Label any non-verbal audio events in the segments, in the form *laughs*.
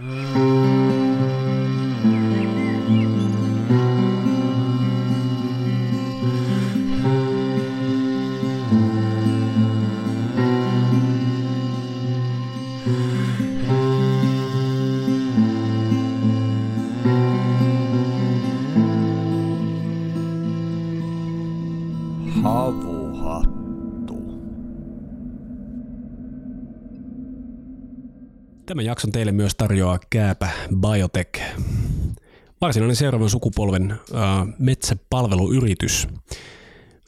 Mm. Tämän jakson teille myös tarjoaa Kääpä Biotech. Varsinainen seuraavan sukupolven äh, metsäpalveluyritys.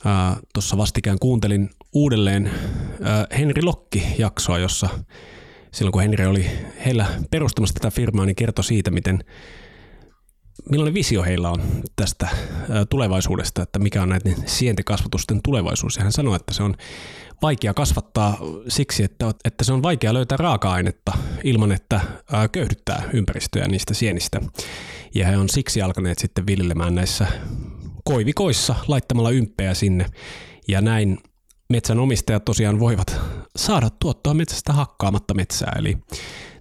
Äh, Tuossa vastikään kuuntelin uudelleen äh, Henri Lokki-jaksoa, jossa silloin kun Henri oli heillä perustamassa tätä firmaa, niin kertoi siitä, miten millainen visio heillä on tästä tulevaisuudesta, että mikä on näiden sientekasvatusten tulevaisuus. Ja hän sanoi, että se on vaikea kasvattaa siksi, että, että se on vaikea löytää raaka-ainetta ilman, että köyhdyttää ympäristöä niistä sienistä. Ja he on siksi alkaneet sitten viljelemään näissä koivikoissa laittamalla ympeä sinne. Ja näin metsänomistajat tosiaan voivat saada tuottoa metsästä hakkaamatta metsää. Eli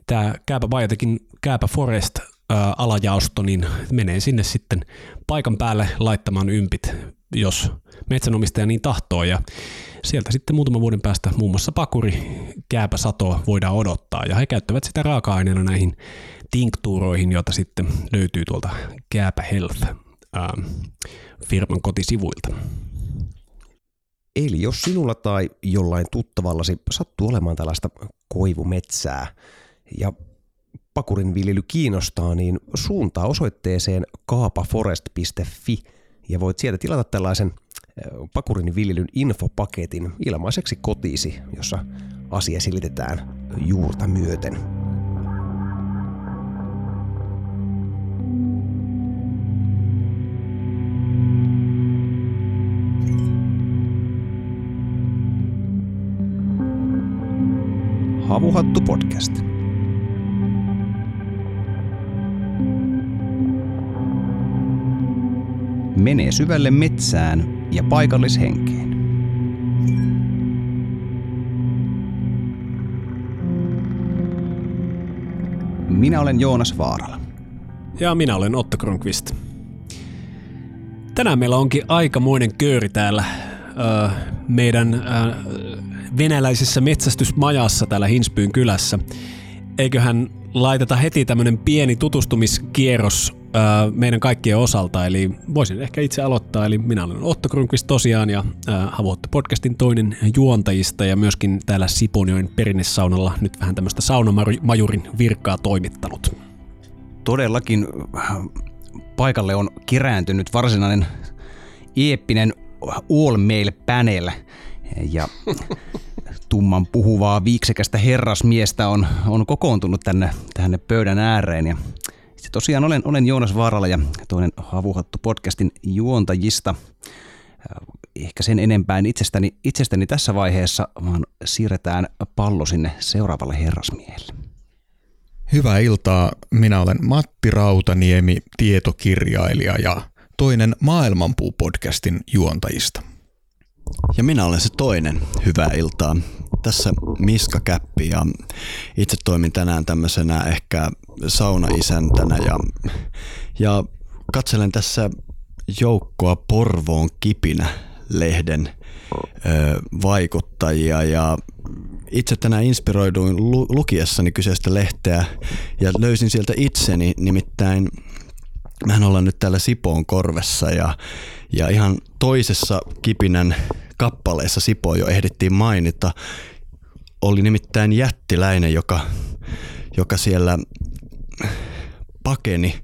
tämä Kääpä Biotekin Kääpä Forest alajaosto, niin menee sinne sitten paikan päälle laittamaan ympit, jos metsänomistaja niin tahtoo. Ja sieltä sitten muutaman vuoden päästä muun muassa pakuri, kääpä satoa voidaan odottaa. Ja he käyttävät sitä raaka-aineena näihin tinktuuroihin, joita sitten löytyy tuolta Kääpä Health ähm, firman kotisivuilta. Eli jos sinulla tai jollain tuttavallasi sattuu olemaan tällaista koivumetsää ja pakurin viljely kiinnostaa, niin suuntaa osoitteeseen kaapaforest.fi ja voit sieltä tilata tällaisen pakurin viljelyn infopaketin ilmaiseksi kotiisi, jossa asia silitetään juurta myöten. Havuhattu podcast. menee syvälle metsään ja paikallishenkeen. Minä olen Joonas Vaarala. Ja minä olen Otto Kronqvist. Tänään meillä onkin aikamoinen kööri täällä meidän venäläisessä metsästysmajassa täällä Hinspyyn kylässä. Eiköhän laiteta heti tämmönen pieni tutustumiskierros äh, meidän kaikkien osalta, eli voisin ehkä itse aloittaa, eli minä olen Otto Grunqvist tosiaan ja äh, Havoittu podcastin toinen juontajista ja myöskin täällä Siponjoen perinnesaunalla nyt vähän tämmöistä saunamajurin virkkaa toimittanut. Todellakin paikalle on kerääntynyt varsinainen eeppinen all mail panel ja tumman puhuvaa viiksekästä herrasmiestä on, on kokoontunut tänne, tänne pöydän ääreen. Ja sitten tosiaan olen, olen Joonas Vaarala ja toinen Havuhattu podcastin juontajista. Äh, ehkä sen enempään itsestäni, itsestäni tässä vaiheessa, vaan siirretään pallo sinne seuraavalle herrasmiehelle. Hyvää iltaa. Minä olen Matti Rautaniemi, tietokirjailija ja toinen Maailmanpuu-podcastin juontajista. Ja minä olen se toinen. Hyvää iltaa. Tässä Miska Käppi ja itse toimin tänään tämmöisenä ehkä saunaisäntänä ja, ja katselen tässä joukkoa Porvoon kipinä lehden ö, vaikuttajia ja itse tänään inspiroiduin lu- lukiessani kyseistä lehteä ja löysin sieltä itseni, nimittäin mehän ollaan nyt täällä Sipoon korvessa ja, ja ihan toisessa kipinän kappaleessa Sipo jo ehdittiin mainita. Oli nimittäin jättiläinen, joka, joka siellä pakeni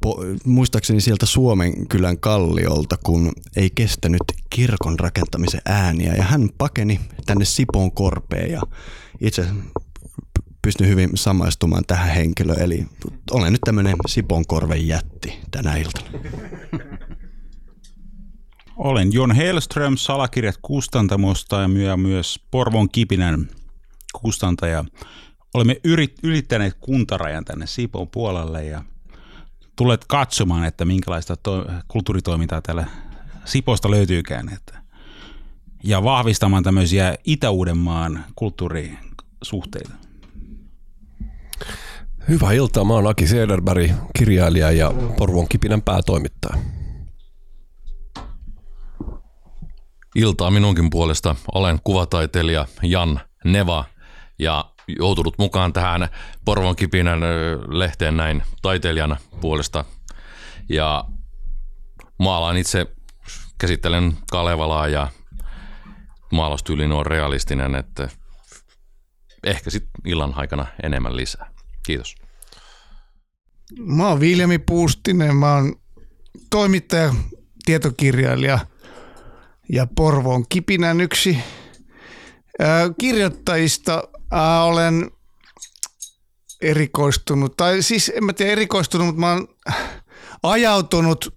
po, muistaakseni sieltä Suomen kylän kalliolta, kun ei kestänyt kirkon rakentamisen ääniä. Ja hän pakeni tänne Sipoon korpeen ja itse pystyn hyvin samaistumaan tähän henkilöön. Eli olen nyt tämmöinen Sipon korven jätti tänä iltana. Olen Jon Hellström, salakirjat kustantamosta ja myös Porvon Kipinän kustantaja. Olemme ylittäneet kuntarajan tänne Sipon puolelle ja tulet katsomaan, että minkälaista to- kulttuuritoimintaa täällä Siposta löytyykään. Että ja vahvistamaan tämmöisiä Itä-Uudenmaan kulttuurisuhteita. Hyvää iltaa, mä oon Aki Sederberg, kirjailija ja Porvon kipinän päätoimittaja. Iltaa minunkin puolesta. Olen kuvataiteilija Jan Neva ja joutunut mukaan tähän Porvon kipinän lehteen näin taiteilijan puolesta. Ja maalaan itse, käsittelen Kalevalaa ja maalaustyylin on realistinen, että ehkä sitten illan aikana enemmän lisää. Kiitos. Mä oon Viljami Puustinen, mä oon toimittaja, tietokirjailija ja Porvoon kipinän yksi kirjoittajista olen erikoistunut, tai siis en mä tiedä erikoistunut, mutta mä oon ajautunut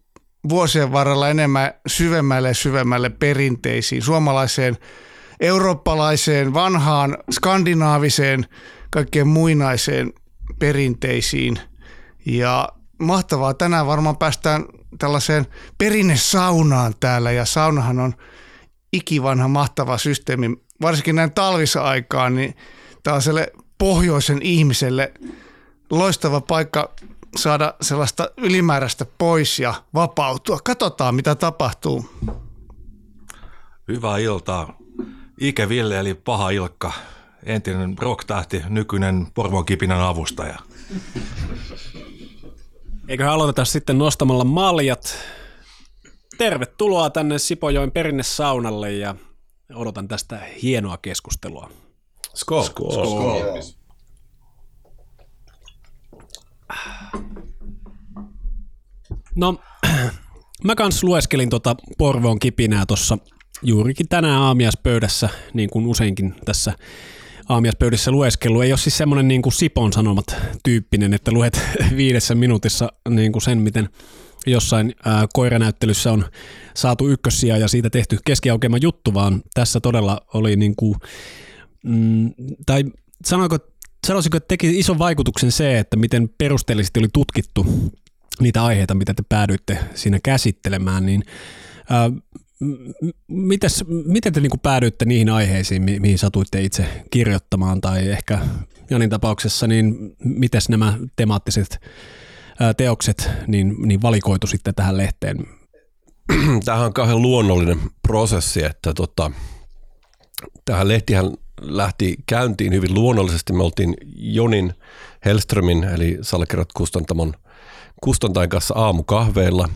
vuosien varrella enemmän syvemmälle syvemmälle perinteisiin, suomalaiseen, eurooppalaiseen, vanhaan, skandinaaviseen, kaikkeen muinaiseen perinteisiin. Ja mahtavaa, tänään varmaan päästään tällaiseen perinnesaunaan täällä ja saunahan on ikivanha mahtava systeemi, varsinkin näin talvisaikaan, niin tällaiselle pohjoisen ihmiselle loistava paikka saada sellaista ylimääräistä pois ja vapautua. Katsotaan, mitä tapahtuu. Hyvää iltaa. Ike Ville eli Paha Ilkka, entinen rock-tähti, nykyinen Porvon kipinän avustaja. Eikö aloiteta sitten nostamalla maljat. Tervetuloa tänne Sipojoen perinnesaunalle ja odotan tästä hienoa keskustelua. Skål. Skål. Skål. No, mä kans lueskelin tota Porvoon kipinää tuossa juurikin tänään aamiaspöydässä, niin kuin useinkin tässä aamiaspöydissä lueskelu. Ei ole siis semmoinen niin kuin Sipon sanomat tyyppinen, että luet *laughs* viidessä minuutissa niin kuin sen, miten jossain ää, koiranäyttelyssä on saatu ykkössiä ja siitä tehty keskiaukeama juttu, vaan tässä todella oli niin kuin, mm, tai sanoiko, sanoisiko, että teki ison vaikutuksen se, että miten perusteellisesti oli tutkittu niitä aiheita, mitä te päädyitte siinä käsittelemään, niin ää, mites, miten te niin päädyitte niihin aiheisiin, mi- mihin satuitte itse kirjoittamaan, tai ehkä Janin tapauksessa, niin miten nämä temaattiset teokset niin, niin valikoitu sitten tähän lehteen? Tämähän on kauhean luonnollinen prosessi, että tota, tähän lehtihän lähti käyntiin hyvin luonnollisesti. Me oltiin Jonin Hellströmin, eli Salkerat Kustantamon kustantajan kanssa aamukahveilla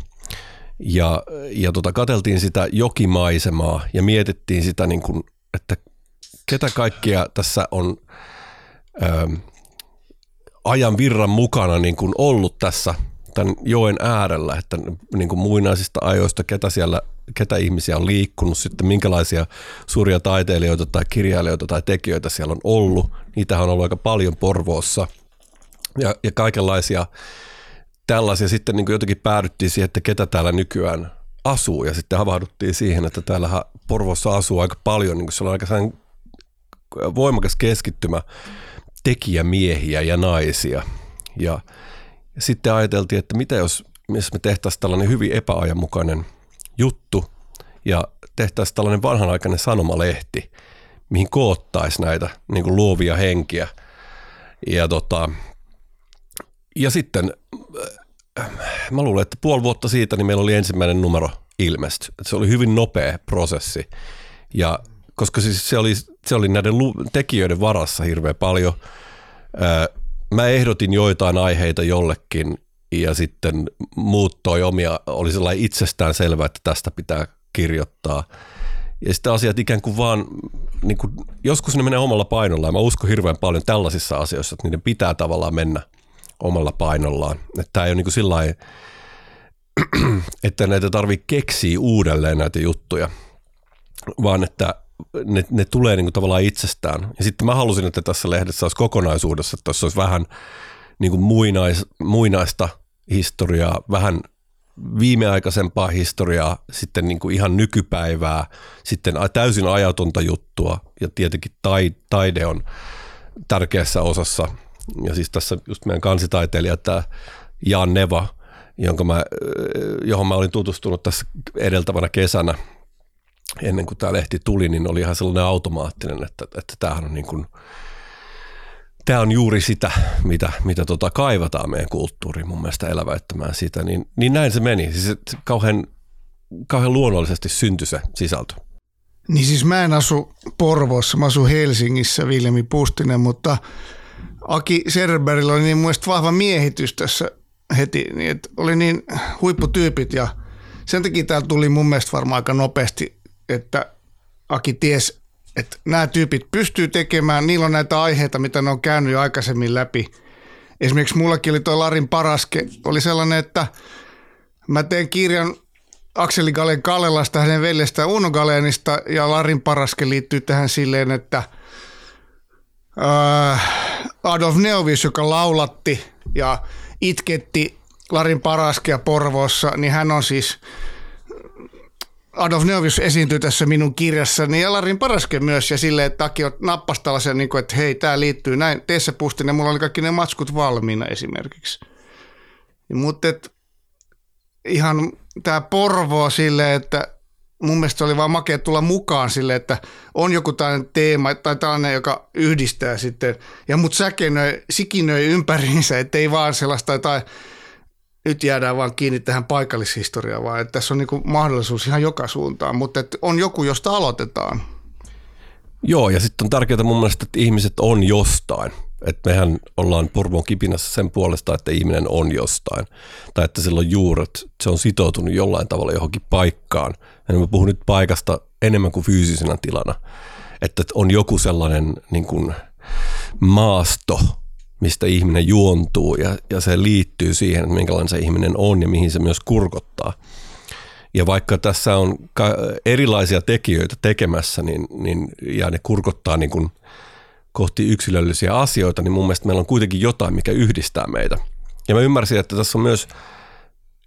ja, ja tota, kateltiin sitä jokimaisemaa ja mietittiin sitä, niin kuin, että ketä kaikkia tässä on ö, ajan virran mukana niin kuin ollut tässä tämän joen äärellä, että niin kuin muinaisista ajoista, ketä siellä, ketä ihmisiä on liikkunut, sitten minkälaisia suuria taiteilijoita tai kirjailijoita tai tekijöitä siellä on ollut. Niitähän on ollut aika paljon Porvoossa ja, ja kaikenlaisia tällaisia. Sitten niin kuin jotenkin päädyttiin siihen, että ketä täällä nykyään asuu ja sitten havahduttiin siihen, että täällä Porvossa asuu aika paljon, niin kuin se on aika voimakas keskittymä tekijämiehiä ja naisia. Ja, ja sitten ajateltiin, että mitä jos, jos me tehtäisiin tällainen hyvin epäajanmukainen juttu ja tehtäisiin tällainen vanhanaikainen sanomalehti, mihin koottaisi näitä niin kuin luovia henkiä. Ja, tota, ja sitten mä luulen, että puoli vuotta siitä niin meillä oli ensimmäinen numero ilmesty. Se oli hyvin nopea prosessi. Ja koska siis se oli, se oli näiden tekijöiden varassa hirveän paljon. Mä ehdotin joitain aiheita jollekin ja sitten muut toi omia, oli sellainen itsestään selvä, että tästä pitää kirjoittaa. Ja sitten asiat ikään kuin vaan, niin kuin, joskus ne menee omalla painolla ja mä uskon hirveän paljon tällaisissa asioissa, että niiden pitää tavallaan mennä omalla painollaan. Että tämä ei ole niin sillä että näitä tarvii keksiä uudelleen näitä juttuja, vaan että ne, ne tulee niin kuin tavallaan itsestään. Ja sitten mä halusin, että tässä lehdessä olisi kokonaisuudessa, että tässä olisi vähän niin kuin muinais, muinaista historiaa, vähän viimeaikaisempaa historiaa, sitten niin kuin ihan nykypäivää, sitten täysin ajatonta juttua ja tietenkin taide on tärkeässä osassa. Ja siis tässä just meidän kansitaiteilija tämä Jan Neva, jonka mä, johon mä olin tutustunut tässä edeltävänä kesänä – ennen kuin tämä lehti tuli, niin oli ihan sellainen automaattinen, että, että tämähän on niin kuin, tämä on juuri sitä, mitä, mitä tota kaivataan meidän kulttuuriin mun mielestä eläväyttämään sitä, niin, niin näin se meni. Siis kauhean, kauhean luonnollisesti syntyi se sisältö. Niin siis mä en asu Porvoossa, mä asun Helsingissä, Viljami Pustinen, mutta Aki Serberillä oli niin mielestä vahva miehitys tässä heti, niin että oli niin huipputyypit ja sen takia täällä tuli mun mielestä varmaan aika nopeasti, että Aki ties, että nämä tyypit pystyy tekemään, niillä on näitä aiheita, mitä ne on käynyt jo aikaisemmin läpi. Esimerkiksi mullakin oli tuo Larin Paraske, oli sellainen, että mä teen kirjan Akseli Galen Kallelasta, hänen veljestään Uno Galenista, ja Larin Paraske liittyy tähän silleen, että Adolf Neovis, joka laulatti ja itketti Larin Paraskea Porvoossa, niin hän on siis Adolf Neovius esiintyy tässä minun kirjassani ja Larin Paraske myös ja silleen, että Taki nappasi tällaisen, niin kuin, että hei, tämä liittyy näin, tee se pustinen, mulla oli kaikki ne matskut valmiina esimerkiksi. Mutta ihan tämä Porvoo silleen, että mun mielestä oli vaan makea tulla mukaan sille, että on joku tällainen teema tai tällainen, joka yhdistää sitten. Ja mut säkenöi, sikinöi ympäriinsä, ettei vaan sellaista tai nyt jäädään vaan kiinni tähän paikallishistoriaan, vaan että tässä on niin mahdollisuus ihan joka suuntaan, mutta on joku, josta aloitetaan. Joo, ja sitten on tärkeää mun mielestä, että ihmiset on jostain. Että mehän ollaan Porvon kipinässä sen puolesta, että ihminen on jostain. Tai että sillä on juuret, se on sitoutunut jollain tavalla johonkin paikkaan. Ja mä puhun nyt paikasta enemmän kuin fyysisenä tilana. Että on joku sellainen niin kuin maasto, mistä ihminen juontuu ja, ja se liittyy siihen, että minkälainen se ihminen on ja mihin se myös kurkottaa. Ja vaikka tässä on erilaisia tekijöitä tekemässä niin, niin, ja ne kurkottaa niin kuin kohti yksilöllisiä asioita, niin mun mielestä meillä on kuitenkin jotain, mikä yhdistää meitä. Ja mä ymmärsin, että tässä on myös,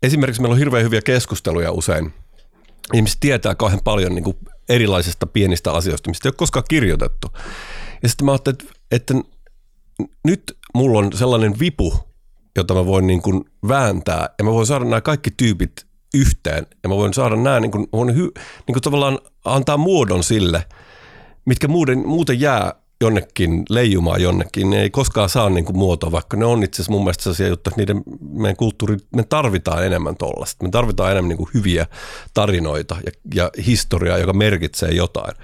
esimerkiksi meillä on hirveän hyviä keskusteluja usein. Ihmiset tietää kauhean paljon niin kuin erilaisista pienistä asioista, mistä ei ole koskaan kirjoitettu. Ja sitten mä ajattelin, että, että nyt mulla on sellainen vipu, jota mä voin niin kuin vääntää ja mä voin saada nämä kaikki tyypit yhteen ja mä voin saada nämä niin kuin, voin hy, niin kuin tavallaan antaa muodon sille, mitkä muuten, muuten jää jonnekin leijumaan jonnekin, ne ei koskaan saa niin kuin muotoa, vaikka ne on itse asiassa mun mielestä sellaisia juttuja, että niiden, meidän kulttuuri, me tarvitaan enemmän tollasta. Me tarvitaan enemmän niin kuin hyviä tarinoita ja, ja historiaa, joka merkitsee jotain.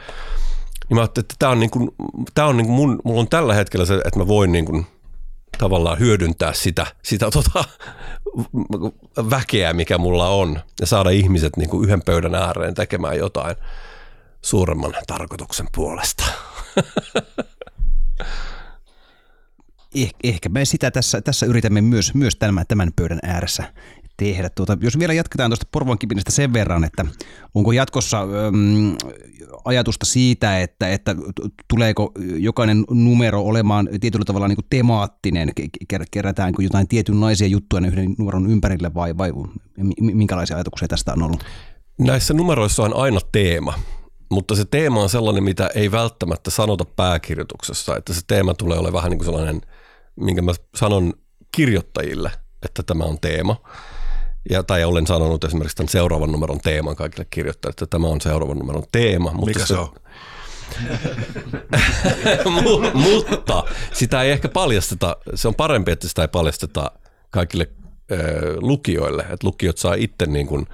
Niin mä ajattelin, että tämä on, niin kuin, tämä on niin kuin mun, mulla on tällä hetkellä se, että mä voin niin kuin tavallaan hyödyntää sitä, sitä tota, *laughs* väkeä, mikä mulla on, ja saada ihmiset niin kuin yhden pöydän ääreen tekemään jotain suuremman tarkoituksen puolesta. Eh, ehkä me sitä tässä, tässä yritämme myös, myös tämän, tämän pöydän ääressä tehdä. Tuota, jos vielä jatketaan tuosta Porvon kipinästä sen verran, että onko jatkossa äm, ajatusta siitä, että, että tuleeko jokainen numero olemaan tietyllä tavalla niin kuin temaattinen, kerätäänkö jotain tietynlaisia juttuja yhden numeron ympärille vai, vai minkälaisia ajatuksia tästä on ollut? Näissä numeroissa on aina teema, mutta se teema on sellainen, mitä ei välttämättä sanota pääkirjoituksessa, että se teema tulee olemaan vähän niin kuin sellainen, minkä mä sanon kirjoittajille, että tämä on teema. Ja, tai olen sanonut esimerkiksi tämän seuraavan numeron teeman kaikille kirjoittajille, että tämä on seuraavan numeron teema. Mutta Mikä se, se on? *laughs* mutta sitä ei ehkä paljasteta, se on parempi, että sitä ei paljasteta kaikille ö, lukijoille, että lukijat saa itse niin kuin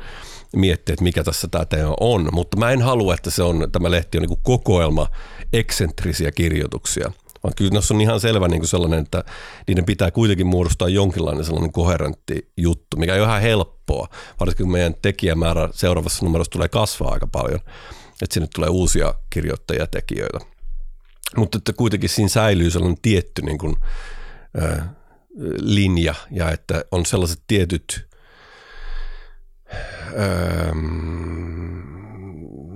miettiä, että mikä tässä tämä teema on, mutta mä en halua, että se on, tämä lehti on niin kokoelma eksentrisiä kirjoituksia – vaan kyllä tässä on ihan selvä niin kuin sellainen, että niiden pitää kuitenkin muodostaa jonkinlainen sellainen koherentti juttu, mikä ei ole ihan helppoa, varsinkin kun meidän tekijämäärä seuraavassa numerossa tulee kasvaa aika paljon, että sinne tulee uusia kirjoittajia tekijöitä. Mutta että kuitenkin siinä säilyy sellainen tietty niin kuin, ö, linja ja että on sellaiset tietyt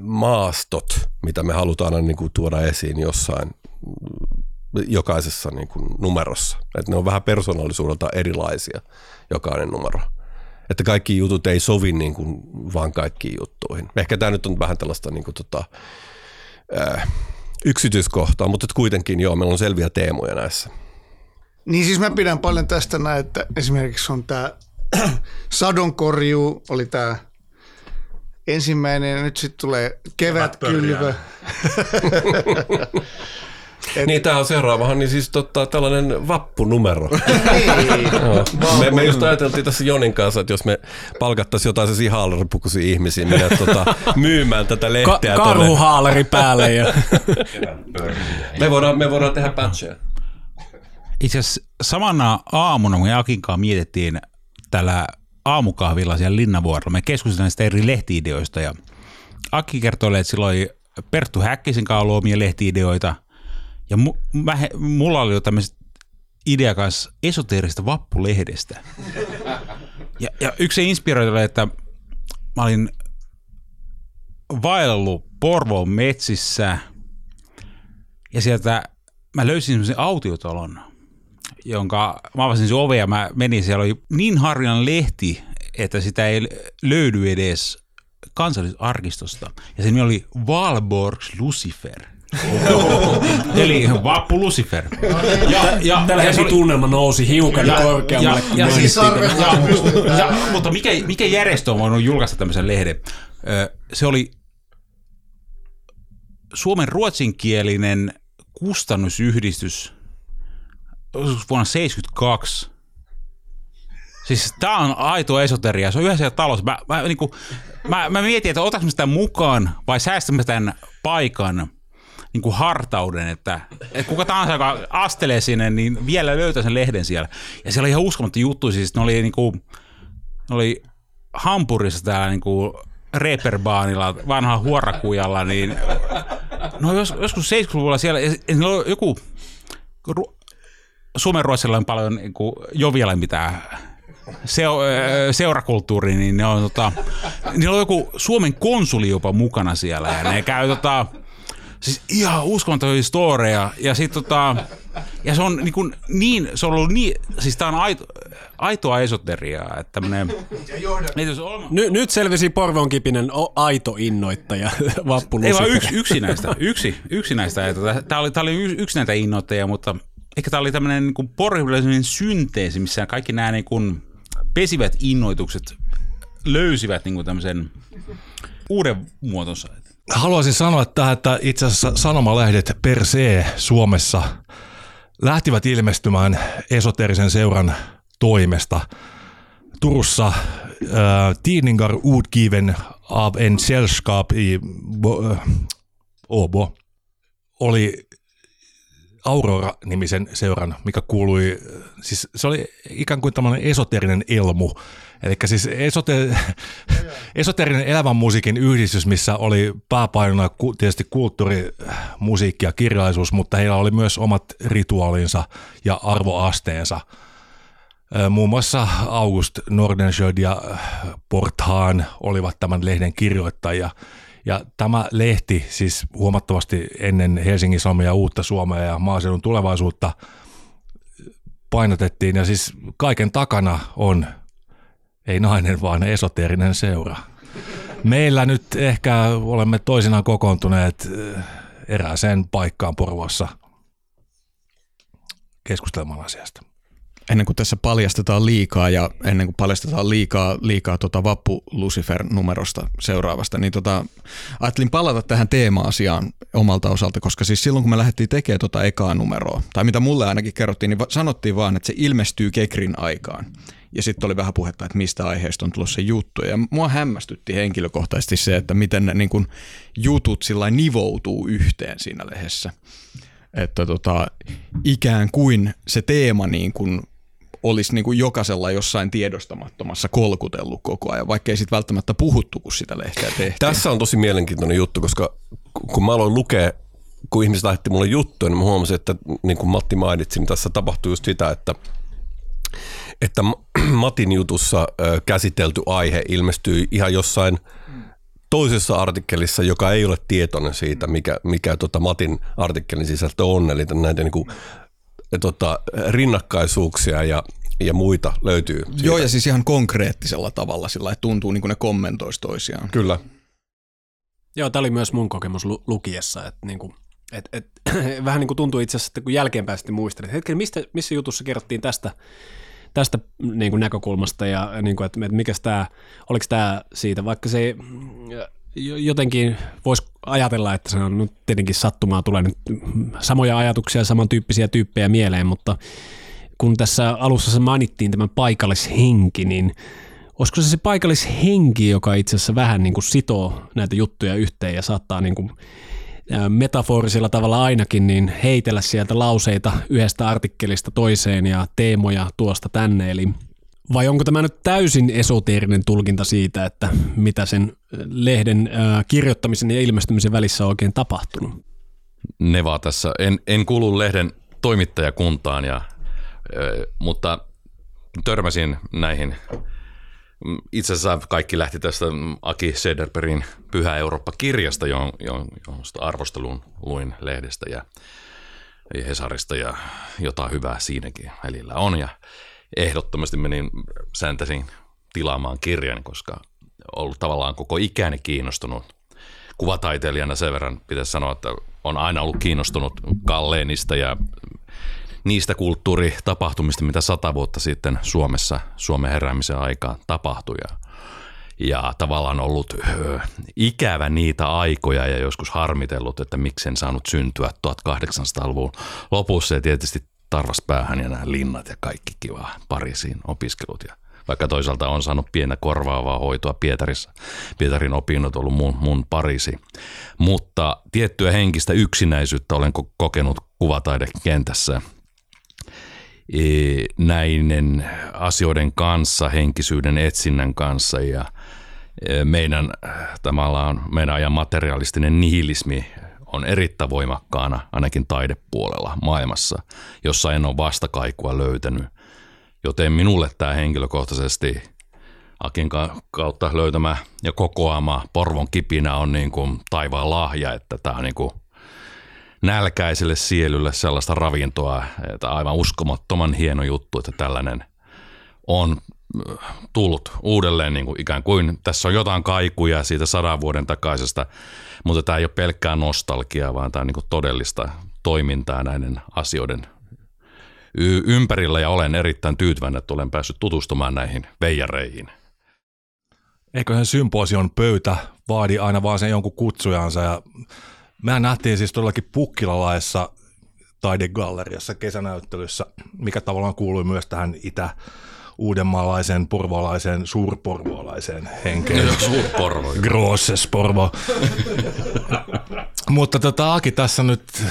maastot, mitä me halutaan aina niin kuin tuoda esiin jossain jokaisessa niin kuin numerossa. Että ne on vähän persoonallisuudelta erilaisia, jokainen numero. Että kaikki jutut ei sovi niin kuin vaan kaikkiin juttuihin. Ehkä tämä nyt on vähän tällaista niin kuin tota, ää, yksityiskohtaa, mutta kuitenkin joo, meillä on selviä teemoja näissä. Niin siis mä pidän paljon tästä näin, että esimerkiksi on tämä *clears throat* sadonkorjuu, oli tämä ensimmäinen ja nyt sitten tulee kevätkylvö. *laughs* Niin, tää on seuraavahan niin siis tota, tällainen vappunumero. *laughs* Niin. *laughs* Joo. Me, me just ajateltiin tässä Jonin kanssa, että jos me palkattaisiin jotain sellaisia haalaripukuisia ihmisiä, minä tota, myymään tätä Ka- lehteä tonne. karhuhaalari päälle. Ja... Me voidaan, me voidaan tehdä patcheja. Itse asiassa samana aamuna, kun me Akin kanssa mietittiin tällä aamukahvilla siellä Linnavuorolla, me keskusteltiin näistä eri lehtiideoista ja Aki kertoi, että sillä oli Perttu Häkkisen kanssa ollut omia lehtiideoita. Ja mu- mä, mulla oli jo tämmöiset idea kanssa esoteerista vappulehdestä. Ja, ja yksi se inspiroitu oli, että mä olin vaellut Porvoon metsissä ja sieltä mä löysin semmoisen autiotalon, jonka mä avasin sen oven ja mä menin, siellä oli niin harjan lehti, että sitä ei löydy edes kansallisarkistosta. Ja se nimi oli Valborgs Lucifer. *laughs* Eli Vappu Lucifer. Ja, ja, Tällä ja se heti oli- tunnelma nousi hiukan korkeammalle. kun ja, mainittiin siis, ja, ja, mutta mikä, mikä järjestö on voinut julkaista tämmöisen lehden? Se oli Suomen ruotsinkielinen kustannusyhdistys vuonna 72. Siis tää on aito esoteria. Se on yhdessä talossa. Mä, mä, niinku, mä, mä mietin, että mä sitä mukaan vai säästämme tämän paikan niin kuin hartauden, että, että kuka tahansa, joka astelee sinne, niin vielä löytää sen lehden siellä. Ja siellä oli ihan uskomatta juttu, siis ne oli, niin kuin, ne oli Hampurissa täällä niin kuin Reeperbaanilla, vanha huorakujalla, niin no jos, joskus 70-luvulla siellä, ja oli joku, ru, Suomen ruotsilla on paljon niin kuin, jovialempi tämä seo, ö, seurakulttuuri, niin ne on, tota, niillä on joku Suomen konsuli jopa mukana siellä, ja ne käy tota, Siis ihan uskomaton historia. Ja sit tota, ja se on niin, kuin, niin se on ollut niin, siis tää on aito, aitoa esoteriaa, että tämmönen, Ny, nyt selvisi Porvoon kipinen o- aito innoittaja *laughs* Vappu ei vaan yksi, yksi näistä, yksi, yksi näistä. Tota, tää oli, tää oli yksi näitä innoittajia, mutta ehkä tää oli tämmönen niin porvillinen synteesi, missä kaikki nämä niin kuin pesivät innoitukset löysivät niin kuin tämmöisen uuden muotonsa. Haluaisin sanoa tähän, että itse asiassa sanomalehdet per se Suomessa lähtivät ilmestymään esoterisen seuran toimesta. Turussa äh, Tidningar utgiven av en sällskap i äh, Åbo oli Aurora-nimisen seuran, mikä kuului, siis se oli ikään kuin tämmöinen esoterinen elmu. Eli siis esote, *laughs* esoterinen elävän musiikin yhdistys, missä oli pääpainona tietysti kulttuuri, musiikki ja kirjallisuus, mutta heillä oli myös omat rituaalinsa ja arvoasteensa. Ö, Muun muassa August Nordenschöld ja Porthaan olivat tämän lehden kirjoittajia. Ja tämä lehti siis huomattavasti ennen Helsingin Sanomia Uutta Suomea ja maaseudun tulevaisuutta painotettiin. Ja siis kaiken takana on ei nainen, vaan esoteerinen seura. Meillä nyt ehkä olemme toisinaan kokoontuneet eh, erääseen paikkaan Porvoossa keskustelemaan asiasta. Ennen kuin tässä paljastetaan liikaa ja ennen kuin paljastetaan liikaa, liikaa tota Vappu Lucifer-numerosta seuraavasta, niin tota, ajattelin palata tähän teema-asiaan omalta osalta, koska siis silloin kun me lähdettiin tekemään tota ekaa numeroa, tai mitä mulle ainakin kerrottiin, niin sanottiin vaan, että se ilmestyy Kekrin aikaan. Ja sitten oli vähän puhetta, että mistä aiheesta on tulossa juttuja. Ja mua hämmästytti henkilökohtaisesti se, että miten ne niin kun jutut sillä nivoutuu yhteen siinä lehdessä. Että tota, ikään kuin se teema niin kuin olisi niin kuin jokaisella jossain tiedostamattomassa kolkutellut koko ajan, vaikka ei sitten välttämättä puhuttu, kun sitä lehteä tehtiin. Tässä on tosi mielenkiintoinen juttu, koska kun mä aloin lukea, kun ihmiset lähetti mulle juttuja, niin mä huomasin, että niin kuin Matti mainitsi, niin tässä tapahtui just sitä, että että *clears throat* Matin jutussa käsitelty aihe ilmestyi ihan jossain toisessa artikkelissa, joka ei ole tietoinen siitä, mikä, mikä tota Matin artikkelin sisältö on, eli näitä niin kuin, tota, rinnakkaisuuksia ja, ja muita löytyy. Siitä. Joo, ja siis ihan konkreettisella tavalla sillä että tuntuu niin kuin ne kommentoisi toisiaan. Kyllä. Joo, tämä oli myös mun kokemus lu- lukiessa, että niinku, et, et, *clears throat* vähän niin kuin tuntuu itse asiassa, että kun jälkeenpäin sitten muistelin, että hetken, mistä, missä jutussa kerrottiin tästä, tästä niin kuin näkökulmasta ja niin kuin, että, että mikä tämä, oliko tämä siitä, vaikka se jotenkin voisi ajatella, että se on nyt tietenkin sattumaa, tulee nyt samoja ajatuksia, samantyyppisiä tyyppejä mieleen, mutta kun tässä alussa se mainittiin tämän paikallishenki, niin olisiko se se paikallishenki, joka itse asiassa vähän niin kuin sitoo näitä juttuja yhteen ja saattaa niin kuin metaforisella tavalla ainakin niin heitellä sieltä lauseita yhdestä artikkelista toiseen ja teemoja tuosta tänne, eli vai onko tämä nyt täysin esoteerinen tulkinta siitä, että mitä sen lehden ää, kirjoittamisen ja ilmestymisen välissä on oikein tapahtunut? Neva tässä. En, en kuulu lehden toimittajakuntaan, ja, mutta törmäsin näihin. Itse asiassa kaikki lähti tästä Aki Sederperin Pyhä Eurooppa-kirjasta, johon, johon, johon arvostelun luin lehdestä ja Hesarista ja jotain hyvää siinäkin välillä on. Ja ehdottomasti menin, sääntäsin tilaamaan kirjan, koska ollut tavallaan koko ikäni kiinnostunut kuvataiteilijana sen verran pitäisi sanoa, että on aina ollut kiinnostunut Kalleenista ja niistä kulttuuritapahtumista, mitä sata vuotta sitten Suomessa, Suomen heräämisen aikaan tapahtui. Ja, ja tavallaan ollut ö, ikävä niitä aikoja ja joskus harmitellut, että miksen saanut syntyä 1800-luvun lopussa ja tietysti tarvas päähän ja nämä linnat ja kaikki kiva Pariisiin opiskelut ja vaikka toisaalta on saanut pientä korvaavaa hoitoa Pietarissa. Pietarin opinnot on ollut mun, mun parisi. Mutta tiettyä henkistä yksinäisyyttä olen ko- kokenut kuvataidekentässä e, näiden asioiden kanssa, henkisyyden etsinnän kanssa ja e, meidän, tavallaan, meidän ajan materialistinen nihilismi on erittäin voimakkaana ainakin taidepuolella maailmassa, jossa en ole vastakaikua löytänyt. Joten minulle tämä henkilökohtaisesti Akin ka- kautta löytämä ja kokoama Porvon kipinä on niin kuin taivaan lahja, että tämä on niin kuin nälkäiselle sielulle sellaista ravintoa, että aivan uskomattoman hieno juttu, että tällainen on äh, tullut uudelleen niin kuin ikään kuin tässä on jotain kaikuja siitä sadan vuoden takaisesta, mutta tämä ei ole pelkkää nostalgiaa, vaan tämä on niin todellista toimintaa näiden asioiden y- ympärillä ja olen erittäin tyytyväinen, että olen päässyt tutustumaan näihin veijareihin. Eiköhän symposion pöytä vaadi aina vaan sen jonkun kutsujansa ja mehän nähtiin siis todellakin Pukkilalaissa taidegalleriassa kesänäyttelyssä, mikä tavallaan kuului myös tähän itä uudenmaalaisen, porvolaisen, suurporvolaiseen henkeen. Suurporvo. Grosses porvo. Mutta tota, Aki tässä nyt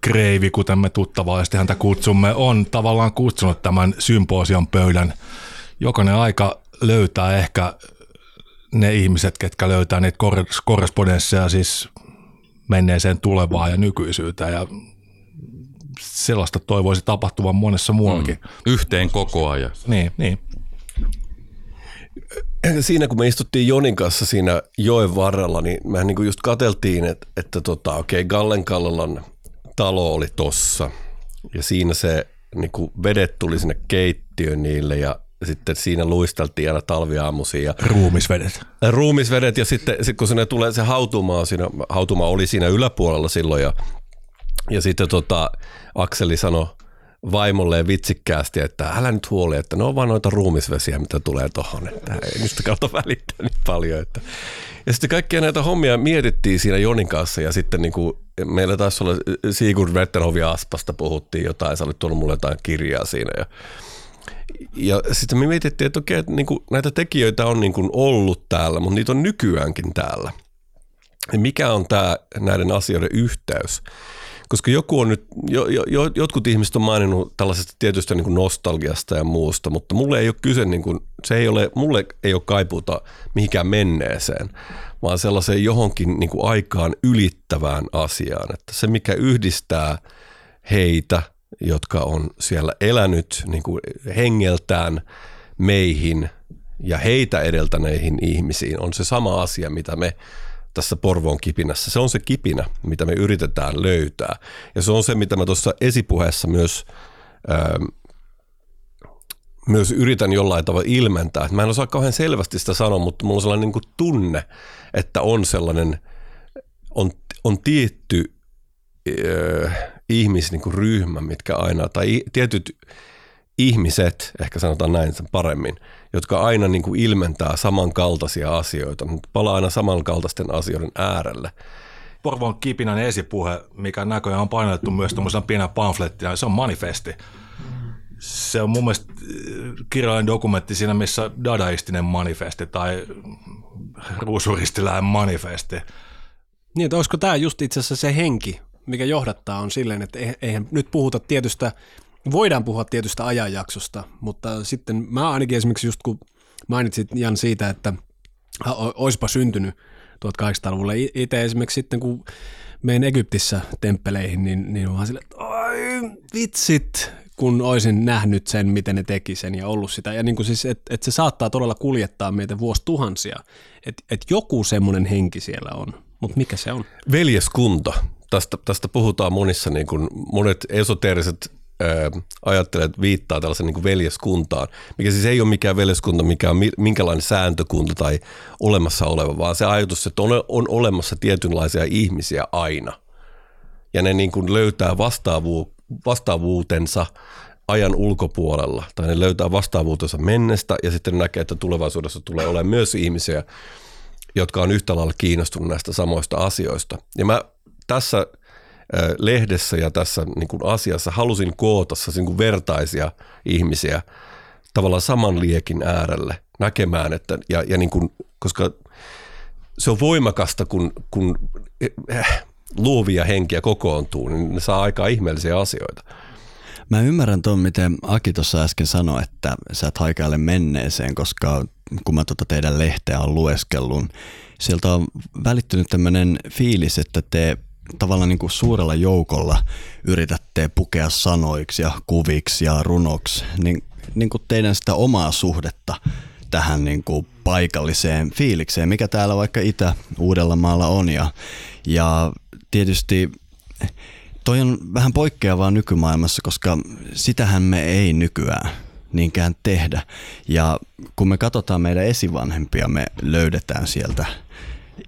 kreivi, kuten me tuttavallisesti häntä kutsumme, on tavallaan kutsunut tämän symposion pöydän. Jokainen aika löytää ehkä ne ihmiset, ketkä löytää niitä kor- korrespondensseja siis menneeseen tulevaan ja nykyisyyteen ja sellaista toivoisi tapahtuvan monessa muuallakin. Mm. Yhteen kokoa ja Niin, niin. Siinä kun me istuttiin Jonin kanssa siinä joen varrella, niin mehän niin kuin just katseltiin, että, että tota, okei, okay, Gallen Kallolan talo oli tossa. Ja siinä se niin kuin vedet tuli sinne keittiöön niille ja sitten siinä luisteltiin aina talviaamuisin. Ja Ruumisvedet. ruumisvedet ja sitten sit kun sinne tulee se hautumaa, siinä, hautumaa oli siinä yläpuolella silloin ja, ja sitten tota, Akseli sanoi vaimolleen vitsikkäästi, että älä nyt huoli, että ne on vaan noita ruumisvesiä, mitä tulee tohon, että ei niistä kautta välittää niin paljon. Että. Ja sitten kaikkia näitä hommia mietittiin siinä Jonin kanssa ja sitten niin kuin, meillä taisi olla Sigurd Wetterhovi Aspasta puhuttiin jotain, sä olit tuonut mulle jotain kirjaa siinä ja ja sitten me mietittiin, että okei, että niin kuin näitä tekijöitä on niin kuin ollut täällä, mutta niitä on nykyäänkin täällä. Ja mikä on tämä näiden asioiden yhteys? Koska joku on nyt, jo, jo, jotkut ihmiset on maininnut tällaisesta tietystä niin kuin nostalgiasta ja muusta, mutta mulle ei ole kyse, niin kuin, se ei ole, mulle ei ole kaipuuta mihinkään menneeseen, vaan sellaiseen johonkin niin kuin aikaan ylittävään asiaan. Että se, mikä yhdistää heitä, jotka on siellä elänyt niin kuin hengeltään meihin ja heitä edeltäneihin ihmisiin, on se sama asia, mitä me tässä Porvoon kipinässä. Se on se kipinä, mitä me yritetään löytää. Ja se on se, mitä mä tuossa esipuheessa myös, ää, myös yritän jollain tavalla ilmentää. Mä en osaa kauhean selvästi sitä sanoa, mutta mulla on sellainen niin kuin tunne, että on sellainen, on, on tietty ää, ihmisryhmä, mitkä aina, tai tietyt ihmiset, ehkä sanotaan näin sen paremmin, jotka aina niin kuin ilmentää samankaltaisia asioita, mutta palaa aina samankaltaisten asioiden äärelle. Porvoon kipinän esipuhe, mikä näköjään on painettu myös tuommoisena pienellä pamflettina, se on manifesti. Se on mun mielestä äh, kirjallinen dokumentti siinä, missä dadaistinen manifesti tai ruusuristiläinen manifesti. Niin, että olisiko tämä just itse asiassa se henki, mikä johdattaa on silleen, että eihän nyt puhuta tietystä, voidaan puhua tietystä ajanjaksosta, mutta sitten mä ainakin esimerkiksi just kun mainitsit Jan siitä, että olisipa syntynyt 1800-luvulla. Itse esimerkiksi sitten kun meidän Egyptissä temppeleihin, niin, niin vaan sille, että ai vitsit, kun olisin nähnyt sen, miten ne teki sen ja ollut sitä. Ja niin kuin siis, että et se saattaa todella kuljettaa meitä vuosituhansia. Että et joku semmoinen henki siellä on. Mutta mikä se on? Veljeskunta. Tästä, tästä puhutaan monissa, niin kuin monet esoteeriset ajattelijat viittaa tällaisen niin veljeskuntaan, mikä siis ei ole mikään veljeskunta, mikä on minkälainen sääntökunta tai olemassa oleva, vaan se ajatus, että on, on olemassa tietynlaisia ihmisiä aina. Ja ne niin kuin löytää vastaavu, vastaavuutensa ajan ulkopuolella, tai ne löytää vastaavuutensa mennestä, ja sitten näkee, että tulevaisuudessa tulee olemaan myös ihmisiä, jotka on yhtä lailla kiinnostunut näistä samoista asioista. Ja mä tässä lehdessä ja tässä niin kuin asiassa halusin koota niin kuin vertaisia ihmisiä tavallaan saman liekin äärelle näkemään, että, ja, ja niin kuin, koska se on voimakasta, kun, kun äh, luovia henkiä kokoontuu, niin ne saa aikaa ihmeellisiä asioita. Mä ymmärrän tuon, miten Aki tuossa äsken sanoi, että sä et haikaile menneeseen, koska kun mä tuota teidän lehteä on lueskellut, sieltä on välittynyt tämmöinen fiilis, että te tavallaan niin kuin suurella joukolla yritätte pukea sanoiksi ja kuviksi ja runoksi, niin, niin kuin teidän sitä omaa suhdetta tähän niin kuin paikalliseen fiilikseen, mikä täällä vaikka Itä-Uudellamaalla on. Ja, ja tietysti toi on vähän poikkeavaa nykymaailmassa, koska sitähän me ei nykyään niinkään tehdä. Ja kun me katsotaan meidän esivanhempia, me löydetään sieltä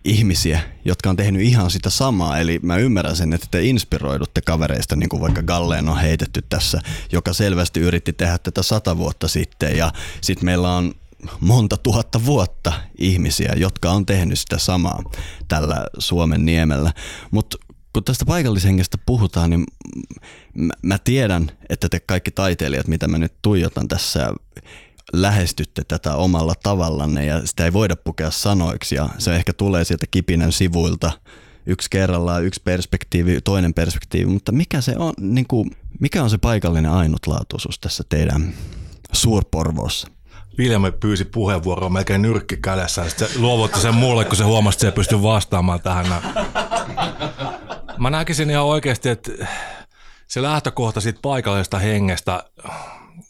ihmisiä, jotka on tehnyt ihan sitä samaa. Eli mä ymmärrän sen, että te inspiroidutte kavereista, niin kuin vaikka Galleen on heitetty tässä, joka selvästi yritti tehdä tätä sata vuotta sitten. Ja sitten meillä on monta tuhatta vuotta ihmisiä, jotka on tehnyt sitä samaa tällä Suomen niemellä. Mutta kun tästä paikallishengestä puhutaan, niin mä tiedän, että te kaikki taiteilijat, mitä mä nyt tuijotan tässä lähestytte tätä omalla tavallanne ja sitä ei voida pukea sanoiksi ja se ehkä tulee sieltä kipinän sivuilta yksi kerrallaan, yksi perspektiivi, toinen perspektiivi, mutta mikä se on, niin kuin, mikä on se paikallinen ainutlaatuisuus tässä teidän suurporvoossa? Viljamme pyysi puheenvuoroa melkein nyrkki kädessä sitten luovutti sen mulle, kun se huomasi, että se ei pysty vastaamaan tähän. Mä näkisin ihan oikeasti, että se lähtökohta siitä paikallisesta hengestä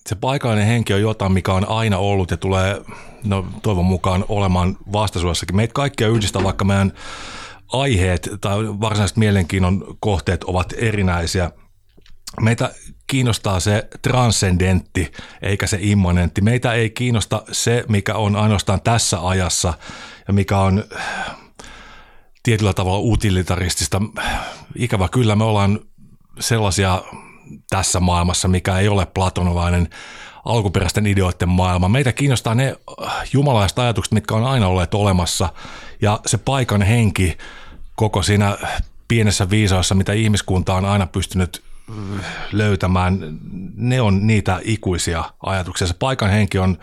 se paikallinen henki on jotain, mikä on aina ollut ja tulee no, toivon mukaan olemaan vastaisuudessakin. Meitä kaikkia yhdistää, vaikka meidän aiheet tai varsinaiset mielenkiinnon kohteet ovat erinäisiä. Meitä kiinnostaa se transcendentti eikä se immanentti. Meitä ei kiinnosta se, mikä on ainoastaan tässä ajassa ja mikä on tietyllä tavalla utilitaristista. Ikävä kyllä me ollaan sellaisia tässä maailmassa, mikä ei ole platonolainen alkuperäisten ideoiden maailma. Meitä kiinnostaa ne jumalaiset ajatukset, mitkä on aina olleet olemassa ja se paikan henki koko siinä pienessä viisaassa, mitä ihmiskunta on aina pystynyt löytämään, ne on niitä ikuisia ajatuksia. Se paikan henki on,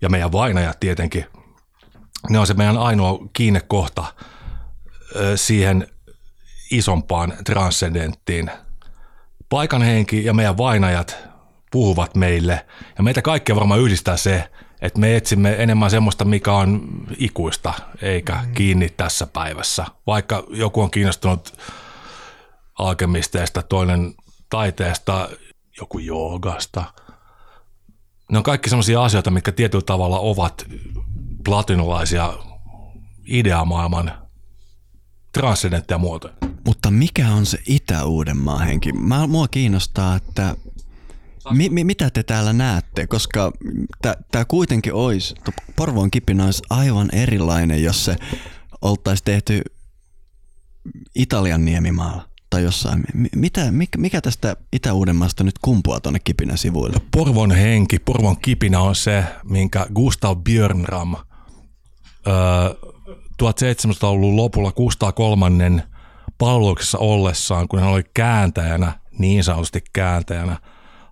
ja meidän vainajat tietenkin, ne on se meidän ainoa kiinnekohta siihen isompaan transcendenttiin – paikan henki ja meidän vainajat puhuvat meille. Ja meitä kaikkia varmaan yhdistää se, että me etsimme enemmän semmoista, mikä on ikuista, eikä mm. kiinni tässä päivässä. Vaikka joku on kiinnostunut alkemisteista, toinen taiteesta, joku joogasta. Ne on kaikki semmoisia asioita, mitkä tietyllä tavalla ovat platinolaisia ideamaailman transcendentteja muotoja. Mutta mikä on se Itä-Uudenmaa henki? Mä, mua kiinnostaa, että mi, mi, mitä te täällä näette, koska tämä kuitenkin olisi, Porvoon kipinä olisi aivan erilainen, jos se oltaisiin tehty Italian niemimaalla tai jossain. Mitä, mikä, tästä Itä-Uudenmaasta nyt kumpuaa tuonne Kipinän sivuille? Porvon henki, Porvon kipinä on se, minkä Gustav Björnram öö, 1700-luvun lopulla Gustav kolmannen palveluksessa ollessaan, kun hän oli kääntäjänä, niin sanotusti kääntäjänä,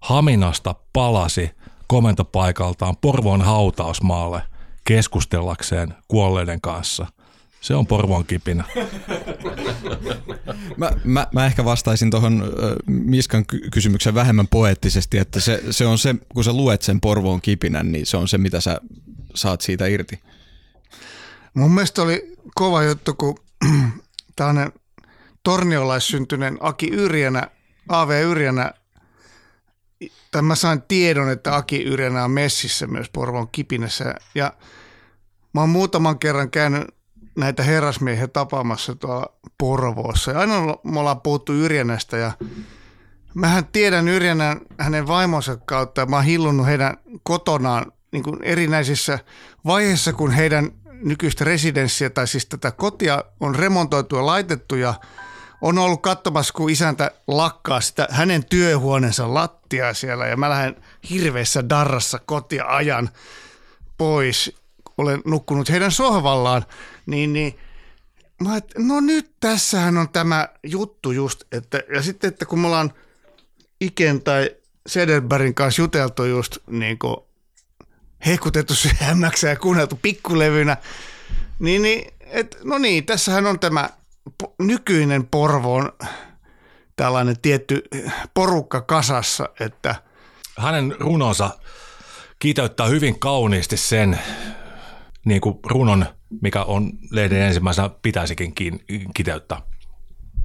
Haminasta palasi komentopaikaltaan Porvoon hautausmaalle keskustellakseen kuolleiden kanssa. Se on Porvoon kipinä. Mä, mä, mä ehkä vastaisin tuohon Miskan kysymyksen vähemmän poeettisesti, että se, se on se, kun sä luet sen Porvoon kipinän, niin se on se, mitä sä saat siitä irti. Mun mielestä oli kova juttu, kun *clears throat* tämmöinen torniolaissyntyinen Aki Yrjänä, AV Yrjänä, tai mä sain tiedon, että Aki Yrjänä on messissä myös Porvoon kipinässä. Ja mä oon muutaman kerran käynyt näitä herrasmiehiä tapaamassa tuolla Porvoossa. Ja aina me ollaan puhuttu Yrjänästä ja mähän tiedän Yrjänän hänen vaimonsa kautta ja mä oon hillunnut heidän kotonaan niin kuin erinäisissä vaiheissa, kun heidän nykyistä residenssiä tai siis tätä kotia on remontoitu ja laitettu ja on ollut katsomassa, kun isäntä lakkaa sitä hänen työhuoneensa lattiaa siellä ja mä lähden hirveässä darrassa kotia ajan pois. Olen nukkunut heidän sohvallaan, niin, niin mä et, no nyt tässähän on tämä juttu just, että, ja sitten, että kun me ollaan Iken tai Sederbergin kanssa juteltu just niin kuin hehkutettu syömmäksi ja kuunneltu pikkulevynä, niin, niin et, no niin, tässähän on tämä po, nykyinen Porvoon tällainen tietty porukka kasassa, että hänen runonsa kiteyttää hyvin kauniisti sen niin kuin runon, mikä on lehden ensimmäisenä pitäisikin kiteyttää.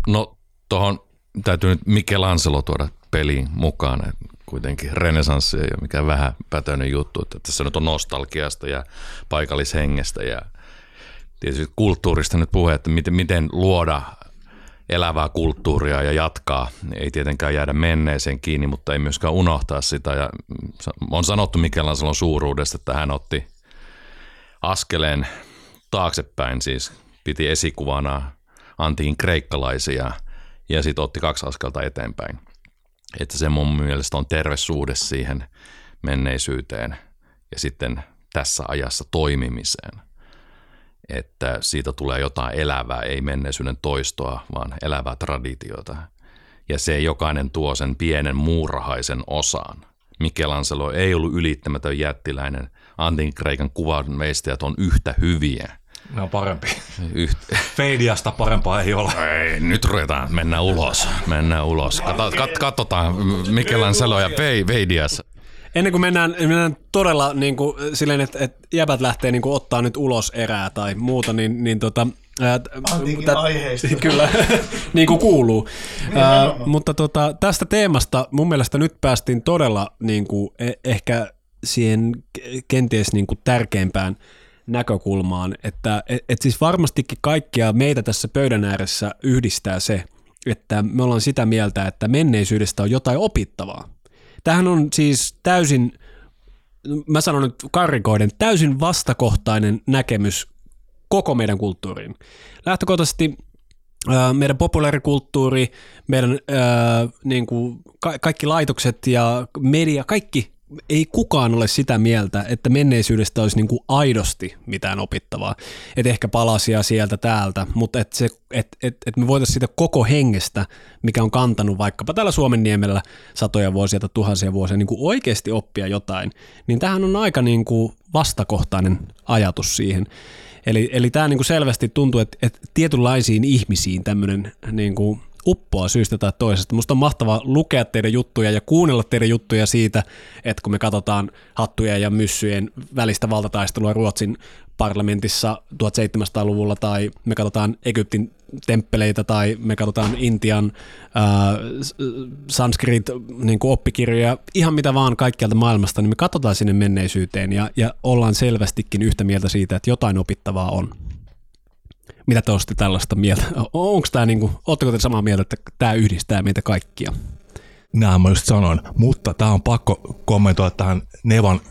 No tuohon täytyy nyt Michelangelo tuoda peliin mukaan kuitenkin renesanssi ei ole mikään vähän pätöinen juttu. Että tässä nyt on nostalgiasta ja paikallishengestä ja tietysti kulttuurista nyt puhe, että miten, miten luoda elävää kulttuuria ja jatkaa. Ei tietenkään jäädä menneeseen kiinni, mutta ei myöskään unohtaa sitä. Ja on sanottu Mikelansalon suuruudesta, että hän otti askeleen taaksepäin, siis piti esikuvana antiin kreikkalaisia ja sitten otti kaksi askelta eteenpäin – että se mun mielestä on terve suhde siihen menneisyyteen ja sitten tässä ajassa toimimiseen. Että siitä tulee jotain elävää, ei menneisyyden toistoa, vaan elävää traditiota. Ja se jokainen tuo sen pienen muurahaisen osaan. Michelangelo ei ollut ylittämätön jättiläinen. Antin Kreikan kuvanveistajat on yhtä hyviä – ne on parempi. Yht... *laughs* Feidiasta parempaa ei ole. Ei, nyt ruvetaan, mennään ulos. Mennään ulos. Kato, kat, katsotaan Michelangelo ja Feidias. Ennen kuin mennään, mennään todella niin kuin, silleen, että, että jäbät lähtee niin kuin, ottaa nyt ulos erää tai muuta, niin, niin tota, Antiikin aiheista. *laughs* Kyllä, *laughs* niin kuin kuuluu. Ää, mutta tota, tästä teemasta mun mielestä nyt päästiin todella niin kuin, e- ehkä siihen kenties niin kuin tärkeimpään – näkökulmaan, että et, et siis varmastikin kaikkia meitä tässä pöydän ääressä yhdistää se, että me ollaan sitä mieltä, että menneisyydestä on jotain opittavaa. Tähän on siis täysin, mä sanon nyt karikoiden, täysin vastakohtainen näkemys koko meidän kulttuuriin. Lähtökohtaisesti meidän populaarikulttuuri, meidän ää, niin kuin, ka- kaikki laitokset ja media, kaikki ei kukaan ole sitä mieltä, että menneisyydestä olisi niin kuin aidosti mitään opittavaa. Että ehkä palasia sieltä täältä, mutta että se, et, et, et me voitaisiin siitä koko hengestä, mikä on kantanut vaikkapa täällä Suomen niemellä satoja vuosia tai tuhansia vuosia, niin kuin oikeasti oppia jotain, niin tähän on aika niin kuin vastakohtainen ajatus siihen. Eli, eli tämä niin kuin selvästi tuntuu, että, että tietynlaisiin ihmisiin tämmöinen niin kuin uppoa syystä tai toisesta. Musta on mahtavaa lukea teidän juttuja ja kuunnella teidän juttuja siitä, että kun me katsotaan hattuja ja myssyjen välistä valtataistelua Ruotsin parlamentissa 1700-luvulla tai me katsotaan Egyptin temppeleitä tai me katsotaan Intian äh, sanskrit niin ihan mitä vaan kaikkialta maailmasta, niin me katsotaan sinne menneisyyteen ja, ja ollaan selvästikin yhtä mieltä siitä, että jotain opittavaa on. Mitä te olette tällaista mieltä? Onko tämä niinku, oletteko te samaa mieltä, että tämä yhdistää meitä kaikkia? Näin mä just sanon, mutta tämä on pakko kommentoida tähän Nevan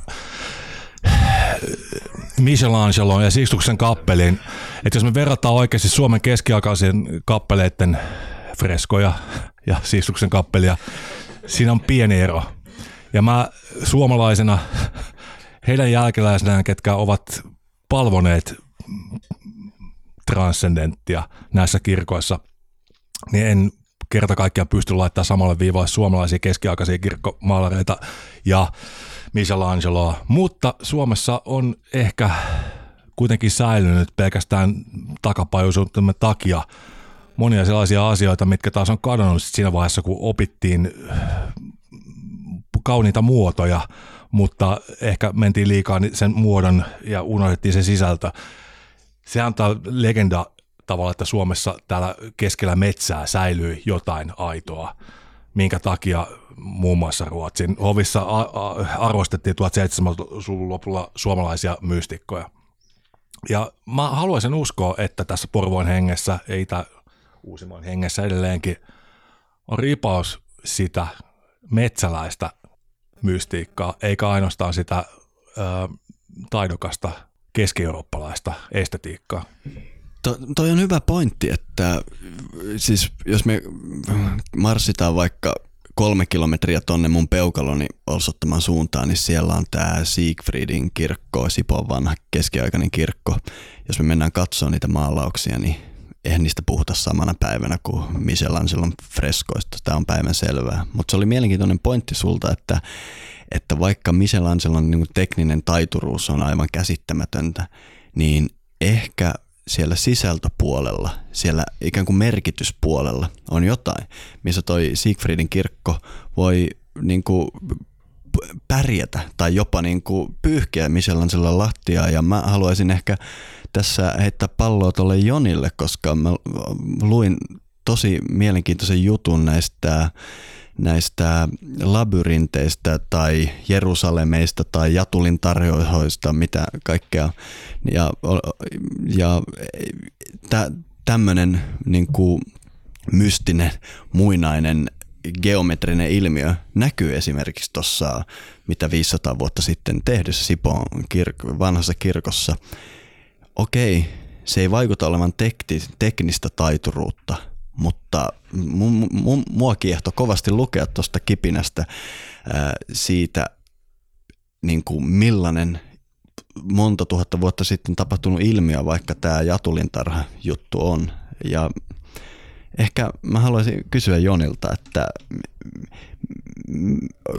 Michelangelo ja Sixtuksen kappeliin, että jos me verrataan oikeasti Suomen keskiaikaisen kappeleiden freskoja ja Siistuksen kappelia. Siinä on pieni ero. Ja mä suomalaisena, heidän jälkeläisenään, ketkä ovat palvoneet transcendenttia näissä kirkoissa, niin en kerta kaikkiaan pysty laittamaan samalle viivalle suomalaisia keskiaikaisia kirkkomaalareita ja Michelangeloa, mutta Suomessa on ehkä kuitenkin säilynyt pelkästään takapajuisuutemme takia monia sellaisia asioita, mitkä taas on kadonnut siinä vaiheessa, kun opittiin kauniita muotoja, mutta ehkä mentiin liikaa sen muodon ja unohdettiin se sisältö. Se antaa legenda tavalla, että Suomessa täällä keskellä metsää säilyi jotain aitoa, minkä takia muun muassa Ruotsin hovissa arvostettiin 1700-luvun lopulla suomalaisia mystikkoja. Ja mä haluaisin uskoa, että tässä Porvoon hengessä, ei tämä Uusimman hengessä edelleenkin, on ripaus sitä metsäläistä mystiikkaa, eikä ainoastaan sitä ö, taidokasta keski-eurooppalaista estetiikkaa. To, toi on hyvä pointti, että siis jos me marssitaan vaikka kolme kilometriä tonne mun peukaloni osoittamaan suuntaan, niin siellä on tämä Siegfriedin kirkko, Sipon vanha keskiaikainen kirkko. Jos me mennään katsoa niitä maalauksia, niin eihän niistä puhuta samana päivänä kuin Michelangelon freskoista. Tämä on päivän selvää. Mutta se oli mielenkiintoinen pointti sulta, että, että vaikka Michelangelon niin tekninen taituruus on aivan käsittämätöntä, niin ehkä siellä sisältöpuolella, siellä ikään kuin merkityspuolella on jotain, missä toi Siegfriedin kirkko voi niin kuin pärjätä tai jopa niin kuin pyyhkiä Michelangelon lattiaa ja mä haluaisin ehkä tässä heittää palloa tuolle Jonille, koska mä luin tosi mielenkiintoisen jutun näistä näistä labyrinteistä tai Jerusalemeista tai Jatulin tarjoihoista, mitä kaikkea. Ja, ja tämmöinen niin mystinen, muinainen geometrinen ilmiö näkyy esimerkiksi tuossa, mitä 500 vuotta sitten tehdyssä Sipoon kir- vanhassa kirkossa. Okei, se ei vaikuta olevan tekti, teknistä taituruutta – mutta mu- mu- mua kiehto kovasti lukea tuosta kipinästä ää, siitä, niin kuin millainen monta tuhatta vuotta sitten tapahtunut ilmiö, vaikka tämä jatulintarha juttu on. Ja ehkä mä haluaisin kysyä Jonilta, että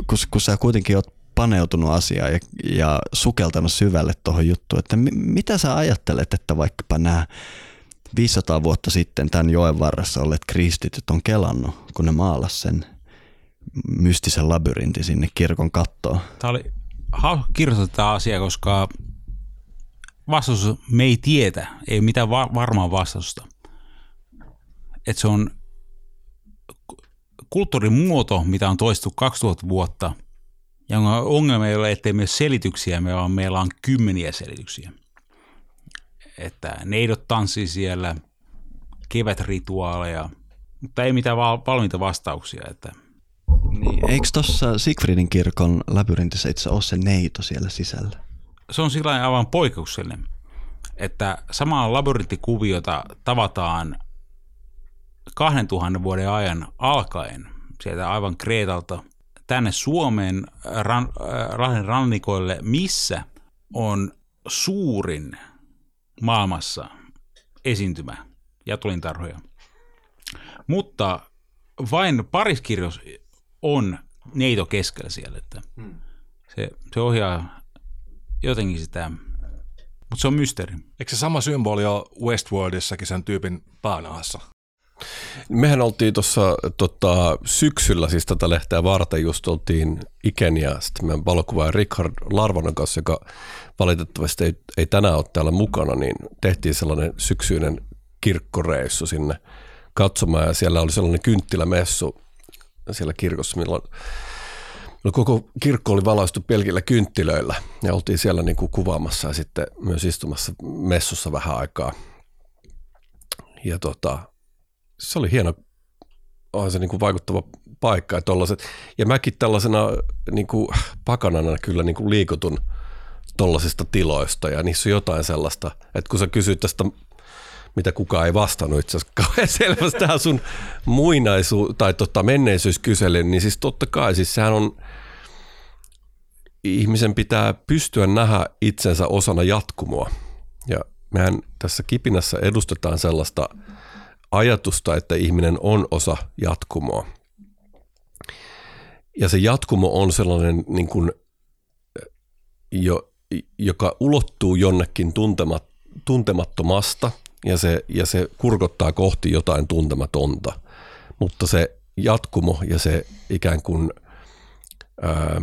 kun, kun sä kuitenkin oot paneutunut asiaan ja, ja sukeltanut syvälle tuohon juttuun, että mitä sä ajattelet, että vaikkapa nämä 500 vuotta sitten tämän joen varressa olleet kristityt on kelannut, kun ne maalas sen mystisen labyrintin sinne kirkon kattoon. Tämä oli hauska kirjoittaa tämä asia, koska vastaus me ei tietä, ei mitään va- varmaa vastausta. Että se on kulttuurimuoto, mitä on toistu 2000 vuotta, ja ongelma ei ole, ettei meillä selityksiä, vaan meillä on kymmeniä selityksiä että neidot tanssii siellä, kevätrituaaleja, mutta ei mitään valmiita vastauksia. Että. Niin, eikö tuossa Sigfridin kirkon labyrintissä itse ole se neito siellä sisällä? Se on sillä aivan poikkeuksellinen, että samaa labyrintikuviota tavataan 2000 vuoden ajan alkaen sieltä aivan Kreetalta tänne Suomeen ran, äh, rannikoille, missä on suurin maailmassa esiintymä jatulintarhoja. Mutta vain pariskirjos on neito keskellä siellä, että hmm. se, se ohjaa jotenkin sitä, mutta se on mysteeri. Eikö se sama symboli ole Westworldissakin sen tyypin päänahassa? Mehän oltiin tuossa tota, syksyllä, siis tätä lehteä varten just oltiin Iken ja sitten valokuvaaja Richard Larvonen kanssa, joka valitettavasti ei, ei tänään ole täällä mukana, niin tehtiin sellainen syksyinen kirkkoreissu sinne katsomaan ja siellä oli sellainen kynttilämessu siellä kirkossa, milloin koko kirkko oli valaistu pelkillä kynttilöillä ja oltiin siellä niin kuin kuvaamassa ja sitten myös istumassa messussa vähän aikaa. Ja tota, se oli hieno, onhan se niin kuin vaikuttava paikka. Ja, ja mäkin tällaisena niin kuin pakanana kyllä niin kuin liikutun – tollasista tiloista ja niissä on jotain sellaista, että kun sä kysyt tästä mitä kukaan ei vastannut itse asiassa kauhean selvästi tähän sun muinaisu- tai tota menneisyyskyselyyn, niin siis totta kai, siis sehän on, ihmisen pitää pystyä nähdä itsensä osana jatkumoa. Ja mehän tässä kipinässä edustetaan sellaista ajatusta, että ihminen on osa jatkumoa. Ja se jatkumo on sellainen, niin kuin, jo, joka ulottuu jonnekin tuntemat, tuntemattomasta ja se, ja se kurkottaa kohti jotain tuntematonta. Mutta se jatkumo ja se ikään kuin, ää,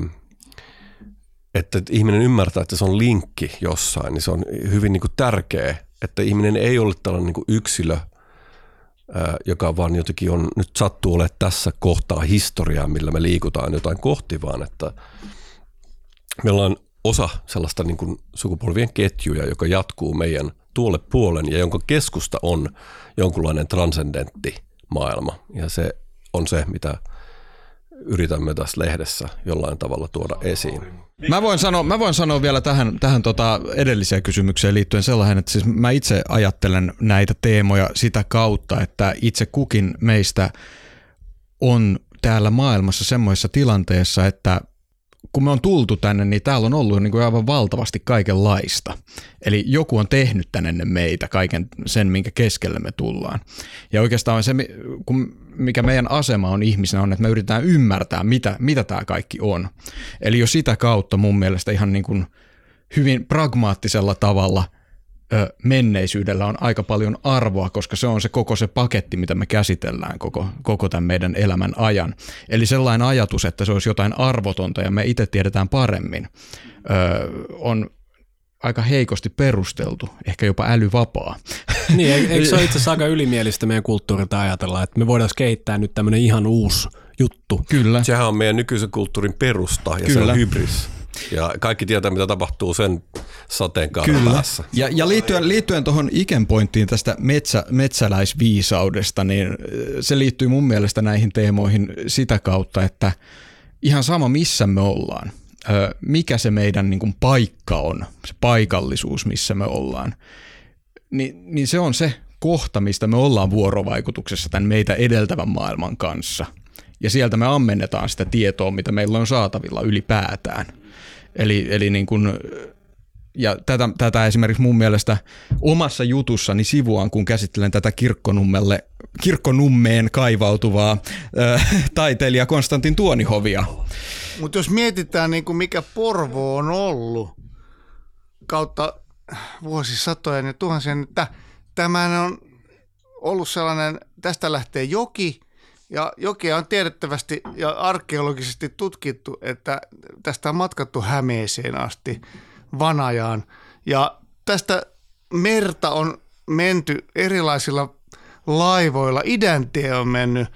että ihminen ymmärtää, että se on linkki jossain, niin se on hyvin niin kuin tärkeä, että ihminen ei ole tällainen niin kuin yksilö, joka vaan jotenkin on, nyt sattuu olemaan tässä kohtaa historiaa, millä me liikutaan jotain kohti, vaan että me ollaan osa sellaista niin kuin sukupolvien ketjuja, joka jatkuu meidän tuolle puolen ja jonka keskusta on jonkunlainen transcendentti maailma. Ja se on se, mitä yritämme tässä lehdessä jollain tavalla tuoda esiin. Mä voin sanoa, mä voin sanoa vielä tähän, tähän tota edelliseen kysymykseen liittyen sellainen, että siis mä itse ajattelen näitä teemoja sitä kautta, että itse kukin meistä on täällä maailmassa semmoisessa tilanteessa, että kun me on tultu tänne, niin täällä on ollut niin kuin aivan valtavasti kaikenlaista. Eli joku on tehnyt tänne meitä kaiken sen, minkä keskelle me tullaan. Ja oikeastaan se, kun mikä meidän asema on ihmisenä, on, että me yritetään ymmärtää, mitä, mitä tämä kaikki on. Eli jo sitä kautta mun mielestä ihan niin kuin hyvin pragmaattisella tavalla – menneisyydellä on aika paljon arvoa, koska se on se koko se paketti, mitä me käsitellään koko, koko tämän meidän elämän ajan. Eli sellainen ajatus, että se olisi jotain arvotonta ja me itse tiedetään paremmin, on aika heikosti perusteltu, ehkä jopa älyvapaa. *laughs* Niin, eikö se ole *laughs* itse asiassa aika ylimielistä meidän kulttuurilta ajatella, että me voidaan kehittää nyt tämmöinen ihan uusi juttu. Kyllä. Sehän on meidän nykyisen kulttuurin perusta ja Kyllä. se on hybris. Ja kaikki tietää, mitä tapahtuu sen sateenkaaren päässä. Ja, ja liittyen, liittyen tuohon ikenpointtiin tästä metsä, metsäläisviisaudesta, niin se liittyy mun mielestä näihin teemoihin sitä kautta, että ihan sama missä me ollaan, mikä se meidän niin kuin paikka on, se paikallisuus, missä me ollaan, niin, niin se on se kohta, mistä me ollaan vuorovaikutuksessa tämän meitä edeltävän maailman kanssa. Ja sieltä me ammennetaan sitä tietoa, mitä meillä on saatavilla ylipäätään. Eli, eli niin kuin, ja tätä, tätä esimerkiksi mun mielestä omassa jutussani sivuan, kun käsittelen tätä kirkkonummelle, kirkkonummeen kaivautuvaa äh, taiteilija Konstantin Tuonihovia. Mutta jos mietitään, niin kuin mikä Porvo on ollut kautta vuosisatojen ja tuhansien, että tämä on ollut sellainen, tästä lähtee joki, ja jokea on tiedettävästi ja arkeologisesti tutkittu, että tästä on matkattu Hämeeseen asti, Vanajaan. Ja tästä merta on menty erilaisilla laivoilla. Idäntie on mennyt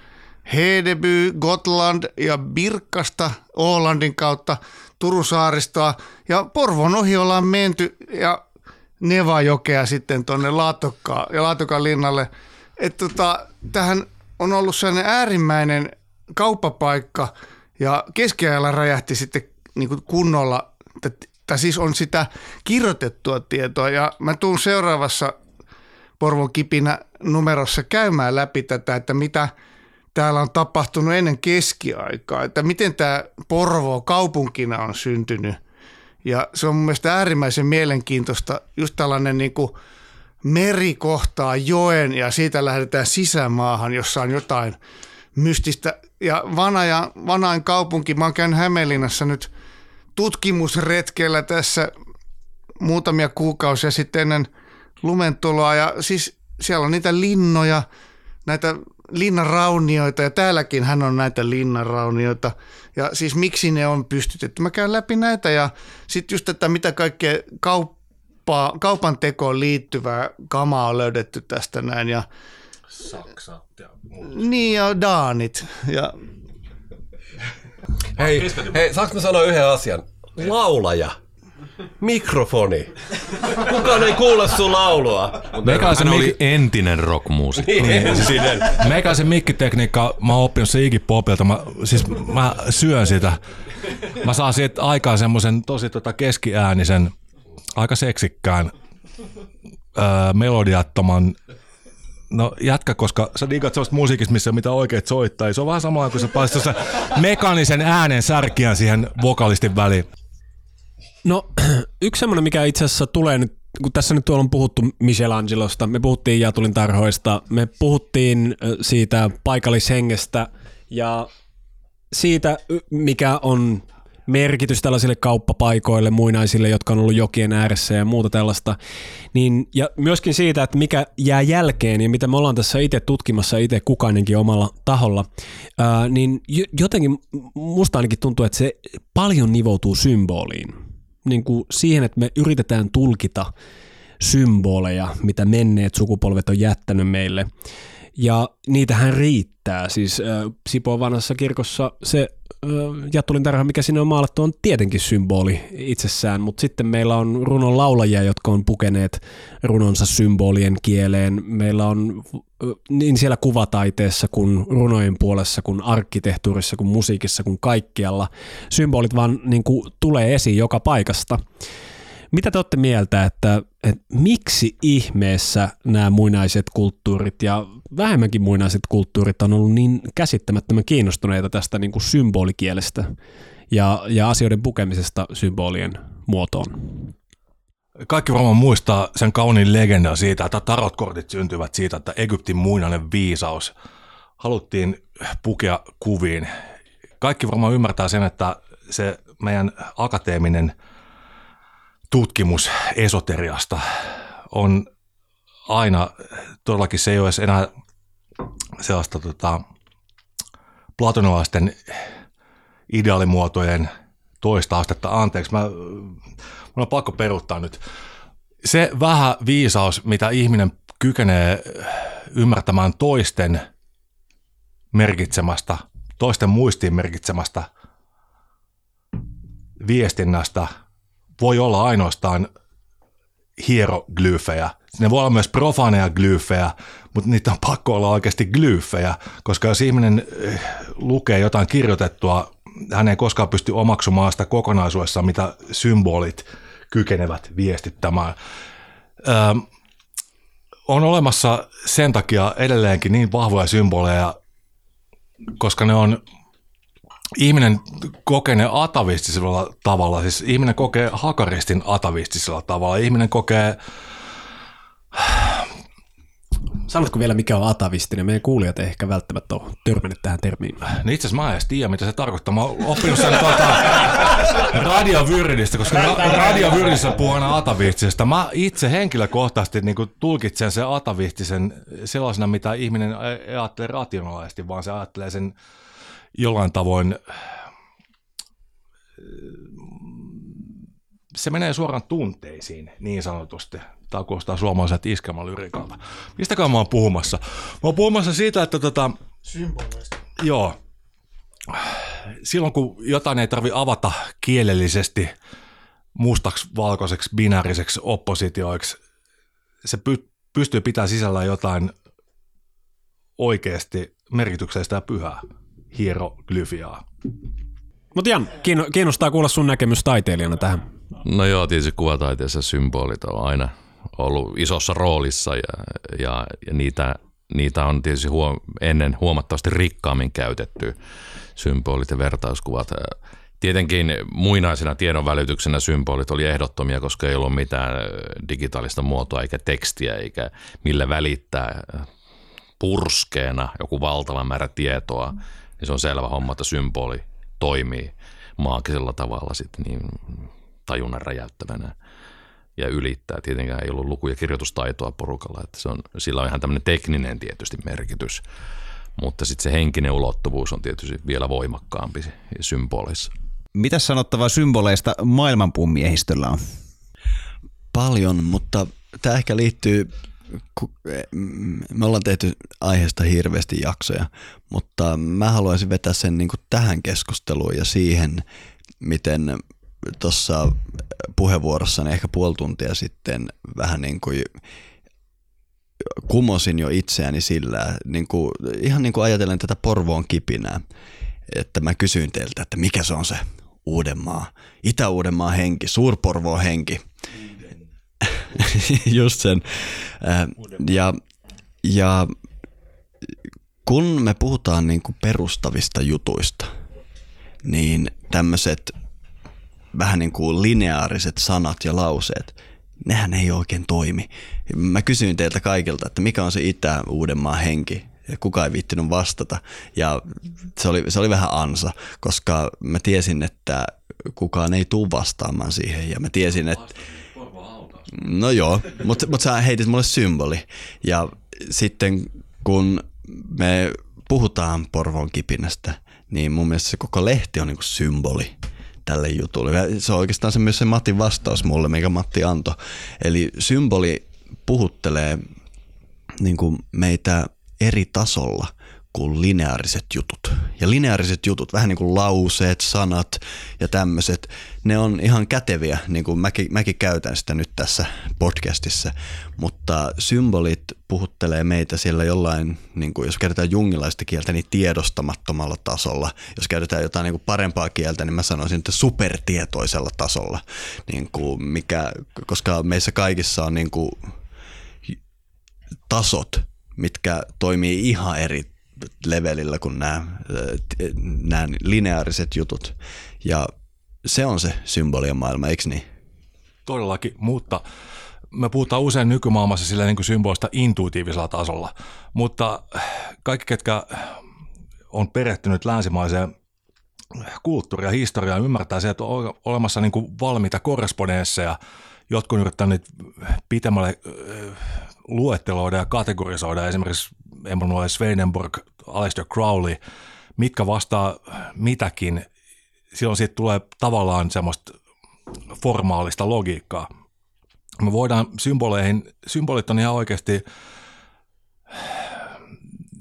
Hedeby, Gotland ja Birkasta Ålandin kautta Turusaaristoa. Ja Porvon ohi ollaan menty ja Nevajokea sitten tuonne Laatokkaan ja Laatokan linnalle. Että tota, tähän on ollut sellainen äärimmäinen kauppapaikka ja keskiajalla räjähti sitten niin kuin kunnolla, tai siis on sitä kirjoitettua tietoa ja mä tuun seuraavassa Porvon kipinä numerossa käymään läpi tätä, että mitä täällä on tapahtunut ennen keskiaikaa, että miten tämä Porvo kaupunkina on syntynyt. Ja se on mun mielestä äärimmäisen mielenkiintoista, just tällainen niin kuin – meri kohtaa joen ja siitä lähdetään sisämaahan, jossa on jotain mystistä. Ja Vanaja, Vanain kaupunki, mä oon käynyt Hämeenlinnassa nyt tutkimusretkellä tässä muutamia kuukausia sitten ennen lumentuloa ja siis siellä on niitä linnoja, näitä linnanraunioita ja täälläkin hän on näitä linnanraunioita ja siis miksi ne on pystytetty. Mä käyn läpi näitä ja sitten just tätä mitä kaikkea kaup- kauppaa, kaupan tekoon liittyvää kamaa on löydetty tästä näin. Ja, Saksat ja muut. Niin ja Daanit. Ja... Hei, hei, saanko mä sanoa yhden asian? Laulaja. Mikrofoni. Kukaan ei kuule sun laulua. Meikäläisen oli mik... entinen rockmuusikko. Niin, entinen. Meikäläisen mikkitekniikka, mä oon oppinut se Iggy Popilta. Mä, siis mä syön sitä. Mä saan siitä aikaan semmoisen tosi tota keskiäänisen aika seksikkään öö, melodiattoman No jatka, koska sä digat sellaista musiikista, missä mitä oikeet soittaa. Se on vähän samalla kuin sä se mekaanisen äänen särkiän siihen vokalistin väliin. No *clears throat* yksi semmoinen, mikä itse asiassa tulee nyt, kun tässä nyt tuolla on puhuttu Michelangelosta, me puhuttiin Jatulin tarhoista, me puhuttiin siitä paikallishengestä ja siitä, mikä on merkitys tällaisille kauppapaikoille, muinaisille, jotka on ollut jokien ääressä ja muuta tällaista. Niin, ja myöskin siitä, että mikä jää jälkeen ja mitä me ollaan tässä itse tutkimassa itse kukainenkin omalla taholla, ää, niin jo- jotenkin musta ainakin tuntuu, että se paljon nivoutuu symboliin. Niin kuin siihen, että me yritetään tulkita symboleja, mitä menneet sukupolvet on jättänyt meille. Ja niitähän riittää. Siis äh, Sipoon vanhassa kirkossa se äh, Jattulin tarha, mikä sinne on maalattu, on tietenkin symboli itsessään, mutta sitten meillä on runon laulajia, jotka on pukeneet runonsa symbolien kieleen. Meillä on niin siellä kuvataiteessa kuin runojen puolessa, kuin arkkitehtuurissa, kuin musiikissa, kuin kaikkialla. Symbolit vaan niin kuin, tulee esiin joka paikasta. Mitä te olette mieltä, että, että miksi ihmeessä nämä muinaiset kulttuurit ja vähemmänkin muinaiset kulttuurit on ollut niin käsittämättömän kiinnostuneita tästä niin kuin symbolikielestä ja, ja asioiden pukemisesta symbolien muotoon? Kaikki varmaan muistaa sen kauniin legendan siitä, että tarotkortit syntyvät siitä, että Egyptin muinainen viisaus haluttiin pukea kuviin. Kaikki varmaan ymmärtää sen, että se meidän akateeminen tutkimus esoteriasta on aina, todellakin se ei ole enää sellaista tota, platonalaisten ideaalimuotojen toista astetta. Anteeksi, mä, mun on pakko peruuttaa nyt. Se vähän viisaus, mitä ihminen kykenee ymmärtämään toisten merkitsemästä, toisten muistiin merkitsemästä viestinnästä, voi olla ainoastaan hieroglyfejä. Ne voi olla myös profaneja glyfejä, mutta niitä on pakko olla oikeasti glyfejä, koska jos ihminen eh, lukee jotain kirjoitettua, hän ei koskaan pysty omaksumaan sitä kokonaisuudessa, mitä symbolit kykenevät viestittämään. Öö, on olemassa sen takia edelleenkin niin vahvoja symboleja, koska ne on ihminen kokee ne atavistisella tavalla, siis ihminen kokee hakaristin atavistisella tavalla, ihminen kokee Sanotko vielä, mikä on atavistinen? Meidän kuulijat ei ehkä välttämättä ole törmännyt tähän termiin. Niin itse asiassa mä en edes tiedä, mitä se tarkoittaa. Mä oon oppinut sen tuota radiovyrdistä, koska ra- radiovyrdistä puhuu aina atavistisesta. Mä itse henkilökohtaisesti niin tulkitsen sen atavistisen sellaisena, mitä ihminen ei ajattele rationaalisesti, vaan se ajattelee sen jollain tavoin se menee suoraan tunteisiin niin sanotusti. Tämä kuulostaa suomalaiset iskelmälyrikalta. Mistäkään mä oon puhumassa? Mä oon puhumassa siitä, että tota, Symboleista. Joo. Silloin kun jotain ei tarvi avata kielellisesti mustaksi, valkoiseksi, binääriseksi oppositioiksi, se py- pystyy pitämään sisällään jotain oikeasti merkityksellistä ja pyhää hieroglyfiaa. Mutta Jan, kiinno- kiinnostaa kuulla sun näkemys taiteilijana tähän. No joo, tietysti kuvataiteessa symbolit on aina ollut isossa roolissa ja, ja, ja niitä, niitä on tietysti huom- ennen huomattavasti rikkaammin käytetty symbolit ja vertauskuvat. Tietenkin muinaisena tiedonvälityksenä symbolit oli ehdottomia, koska ei ollut mitään digitaalista muotoa eikä tekstiä eikä millä välittää purskeena joku valtava määrä tietoa, niin se on selvä homma, että symboli toimii maagisella tavalla sitten niin tajunnan räjäyttävänä ja ylittää. Tietenkään ei ollut luku- ja kirjoitustaitoa porukalla, että se on, sillä on ihan tämmöinen tekninen tietysti merkitys, mutta sitten se henkinen ulottuvuus on tietysti vielä voimakkaampi symboleissa. Mitä sanottavaa symboleista maailmanpuumiehistöllä on? Paljon, mutta tämä ehkä liittyy, me ollaan tehty aiheesta hirveästi jaksoja, mutta mä haluaisin vetää sen niin tähän keskusteluun ja siihen, miten tuossa puheenvuorossani ehkä puoli tuntia sitten vähän niin kuin kumosin jo itseäni sillä, niin kuin, ihan niin kuin ajatellen tätä Porvoon kipinää, että mä kysyin teiltä, että mikä se on se Uudenmaa, Itä-Uudenmaa henki, Suurporvoon henki. *laughs* Just sen. Äh, Ja, Ja kun me puhutaan niin kuin perustavista jutuista, niin tämmöiset vähän niin kuin lineaariset sanat ja lauseet, nehän ei oikein toimi. Mä kysyin teiltä kaikilta, että mikä on se Itä-Uudenmaan henki, ja kukaan ei viittinyt vastata. Ja se oli, se oli vähän ansa, koska mä tiesin, että kukaan ei tule vastaamaan siihen. Ja mä tiesin, että... No joo, mutta mut sä heitit mulle symboli. Ja sitten kun me puhutaan Porvon kipinästä, niin mun mielestä se koko lehti on niinku symboli tälle jutulle. Se on oikeastaan se myös se Matin vastaus mulle, mikä Matti antoi. Eli symboli puhuttelee niin kuin meitä eri tasolla kuin lineaariset jutut. Ja lineaariset jutut, vähän niin kuin lauseet, sanat ja tämmöiset, ne on ihan käteviä, niin kuin mäkin, mäkin käytän sitä nyt tässä podcastissa, mutta symbolit puhuttelee meitä siellä jollain, niin kuin jos käytetään jungilaista kieltä, niin tiedostamattomalla tasolla. Jos käytetään jotain niin kuin parempaa kieltä, niin mä sanoisin, että supertietoisella tasolla, niin kuin mikä, koska meissä kaikissa on niin kuin tasot, mitkä toimii ihan eri levelillä kuin nämä, nämä lineaariset jutut. Ja se on se symbolien maailma, eikö niin? Todellakin, mutta me puhutaan usein nykymaailmassa sillä niin kuin symbolista intuitiivisella tasolla, mutta kaikki, ketkä on perehtynyt länsimaiseen kulttuuria ja historiaan, ymmärtää se, että on olemassa niin kuin valmiita korrespondensseja, jotkut on yrittäneet pitemmälle luetteloida ja kategorisoida esimerkiksi Emmanuel Swedenborg, Aleister Crowley, mitkä vastaa mitäkin. Silloin siitä tulee tavallaan semmoista formaalista logiikkaa. Me voidaan symboleihin, symbolit on ihan oikeasti,